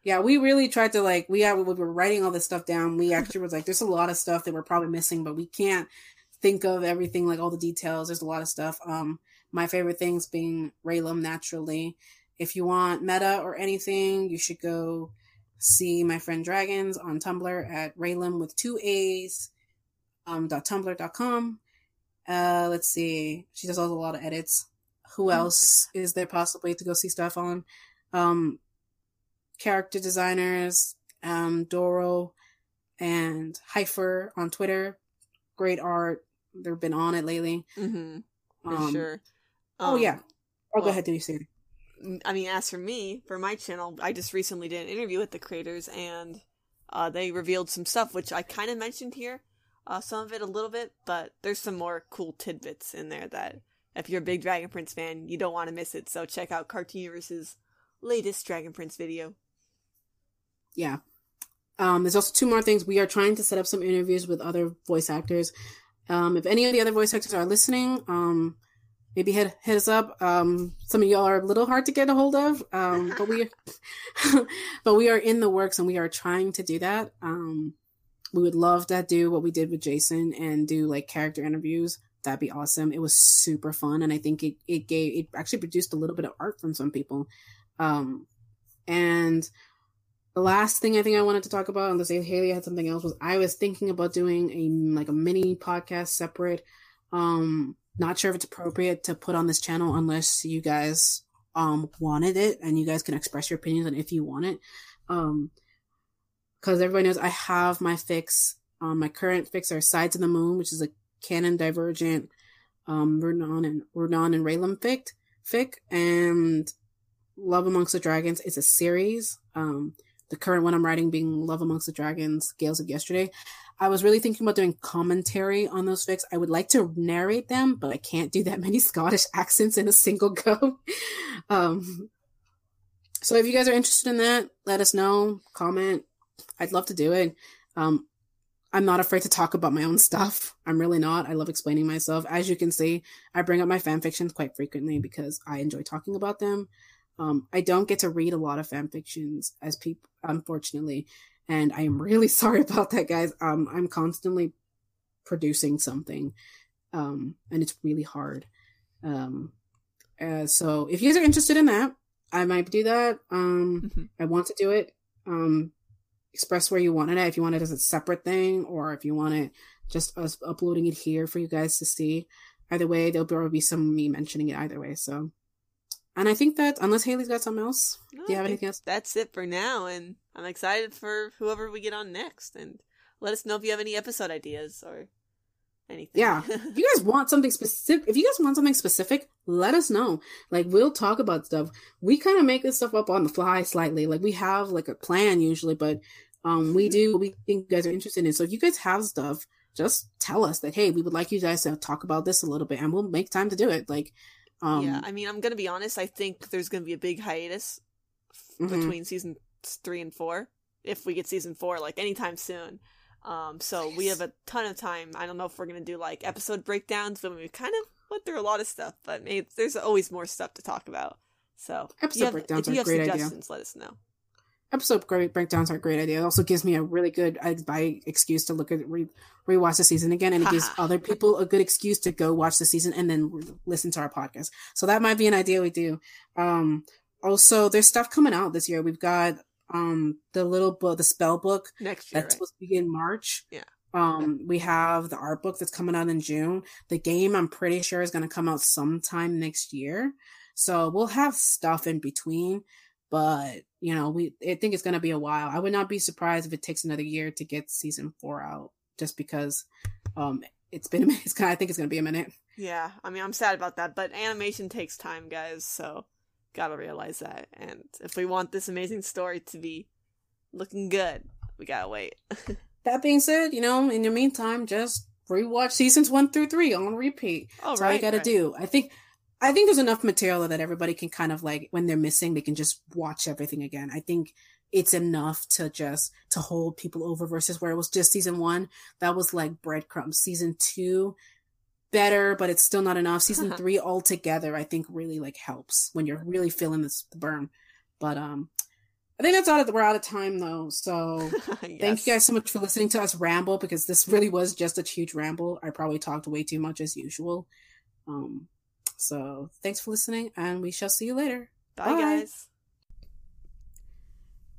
yeah, we really tried to like we, had we were writing all this stuff down. We actually was like, there's a lot of stuff that we're probably missing, but we can't think of everything like all the details. There's a lot of stuff. Um, my favorite things being Rayllum naturally. If you want meta or anything, you should go see my friend Dragons on Tumblr at Raylum with two A's um, .tumblr.com. Uh, let's see. She does a lot of edits. Who mm-hmm. else is there possibly to go see stuff on? Um, character designers, um, Doro and Hypher on Twitter. Great art. They've been on it lately. Mm-hmm. For um, sure. Oh yeah. Um, oh, well, go ahead, do you say? I mean, as for me, for my channel, I just recently did an interview with the creators, and uh, they revealed some stuff which I kind of mentioned here, uh, some of it a little bit, but there's some more cool tidbits in there that if you're a big Dragon Prince fan, you don't want to miss it. So check out Cartooniverse's latest Dragon Prince video. Yeah. Um, there's also two more things. We are trying to set up some interviews with other voice actors. Um, if any of the other voice actors are listening, um, maybe hit hit us up. Um, some of y'all are a little hard to get a hold of, um, but we but we are in the works and we are trying to do that. Um, we would love to do what we did with Jason and do like character interviews. That'd be awesome. It was super fun, and I think it it gave it actually produced a little bit of art from some people. Um, and the last thing I think I wanted to talk about, unless Haley had something else, was I was thinking about doing a like a mini podcast separate. Um, not sure if it's appropriate to put on this channel unless you guys um wanted it and you guys can express your opinions on if you want it. Um, because everybody knows I have my fix. Um, my current fix are Sides of the Moon, which is a canon divergent um Vernon and Vernon and Rayllum fic, fic, and Love Amongst the Dragons is a series. Um, the current one I'm writing being Love Amongst the Dragons, Gales of Yesterday. I was really thinking about doing commentary on those fics. I would like to narrate them, but I can't do that many Scottish accents in a single go. um, so if you guys are interested in that, let us know. Comment. I'd love to do it. Um, I'm not afraid to talk about my own stuff. I'm really not. I love explaining myself. As you can see, I bring up my fan fictions quite frequently because I enjoy talking about them. Um, I don't get to read a lot of fan fictions as people, unfortunately, and I am really sorry about that, guys. Um, I'm constantly producing something, um, and it's really hard. Um, uh, so if you guys are interested in that, I might do that. Um, mm-hmm. I want to do it. Um, express where you want it at. If you want it as a separate thing, or if you want it just us uploading it here for you guys to see. Either way, there'll probably be some me mentioning it either way. So and I think that unless Haley's got something else, no, do you have anything else? That's it for now, and I'm excited for whoever we get on next. And let us know if you have any episode ideas or anything. Yeah, if you guys want something specific, if you guys want something specific, let us know. Like we'll talk about stuff. We kind of make this stuff up on the fly slightly. Like we have like a plan usually, but um, we do we think you guys are interested in. So if you guys have stuff, just tell us that hey, we would like you guys to talk about this a little bit, and we'll make time to do it. Like um, yeah, I mean, I'm gonna be honest. I think there's gonna be a big hiatus mm-hmm. between season three and four if we get season four like anytime soon. Um, so nice. we have a ton of time. I don't know if we're gonna do like episode breakdowns, but we kind of went through a lot of stuff. But maybe there's always more stuff to talk about. So episode have, breakdowns are a great suggestions, idea. let us know episode breakdowns are a great idea. It also gives me a really good by excuse to look at re, rewatch the season again, and it gives other people a good excuse to go watch the season and then re- listen to our podcast. So that might be an idea we do. Um, also, there's stuff coming out this year. We've got um the little book, the spell book next year that's right? supposed to begin March. Yeah. Um, we have the art book that's coming out in June. The game, I'm pretty sure, is going to come out sometime next year. So we'll have stuff in between but you know, we I think it's gonna be a while. I would not be surprised if it takes another year to get season four out, just because um it's been a minute. It's kind of, I think it's gonna be a minute. Yeah, I mean, I'm sad about that, but animation takes time, guys. So gotta realize that. And if we want this amazing story to be looking good, we gotta wait. that being said, you know, in the meantime, just rewatch seasons one through three on repeat. Oh, That's right, all you gotta right. do. I think I think there's enough material that everybody can kind of like when they're missing, they can just watch everything again. I think it's enough to just to hold people over versus where it was just season one. That was like breadcrumbs. Season two, better, but it's still not enough. Season three altogether, I think really like helps when you're really feeling this burn. But um I think that's all that we're out of time though. So yes. thank you guys so much for listening to us ramble because this really was just a huge ramble. I probably talked way too much as usual. Um so thanks for listening, and we shall see you later. Bye, Bye. guys.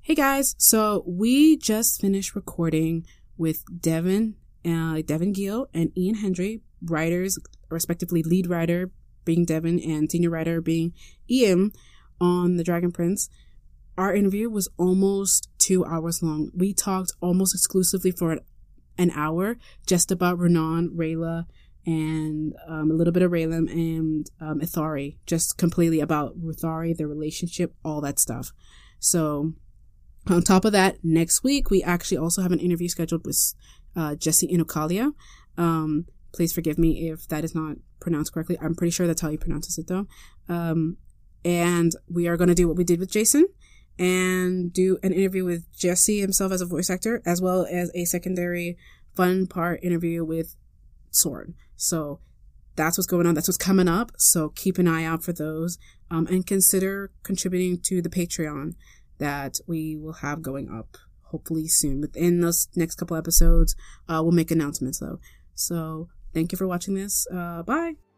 Hey guys, so we just finished recording with Devin, uh, Devin Gill and Ian Hendry, writers, respectively, lead writer being Devin and senior writer being Ian on The Dragon Prince. Our interview was almost two hours long. We talked almost exclusively for an hour just about Runaan, Rayla, and um, a little bit of Rayllum and um, Ethari, just completely about Ruthari, their relationship, all that stuff. So, on top of that, next week we actually also have an interview scheduled with uh, Jesse Inocalla. Um, please forgive me if that is not pronounced correctly. I'm pretty sure that's how he pronounces it though. Um, and we are going to do what we did with Jason and do an interview with Jesse himself as a voice actor, as well as a secondary fun part interview with Soren. So that's what's going on. That's what's coming up. So keep an eye out for those. Um, and consider contributing to the Patreon that we will have going up hopefully soon. Within those next couple episodes, uh, we'll make announcements though. So thank you for watching this. Uh, bye.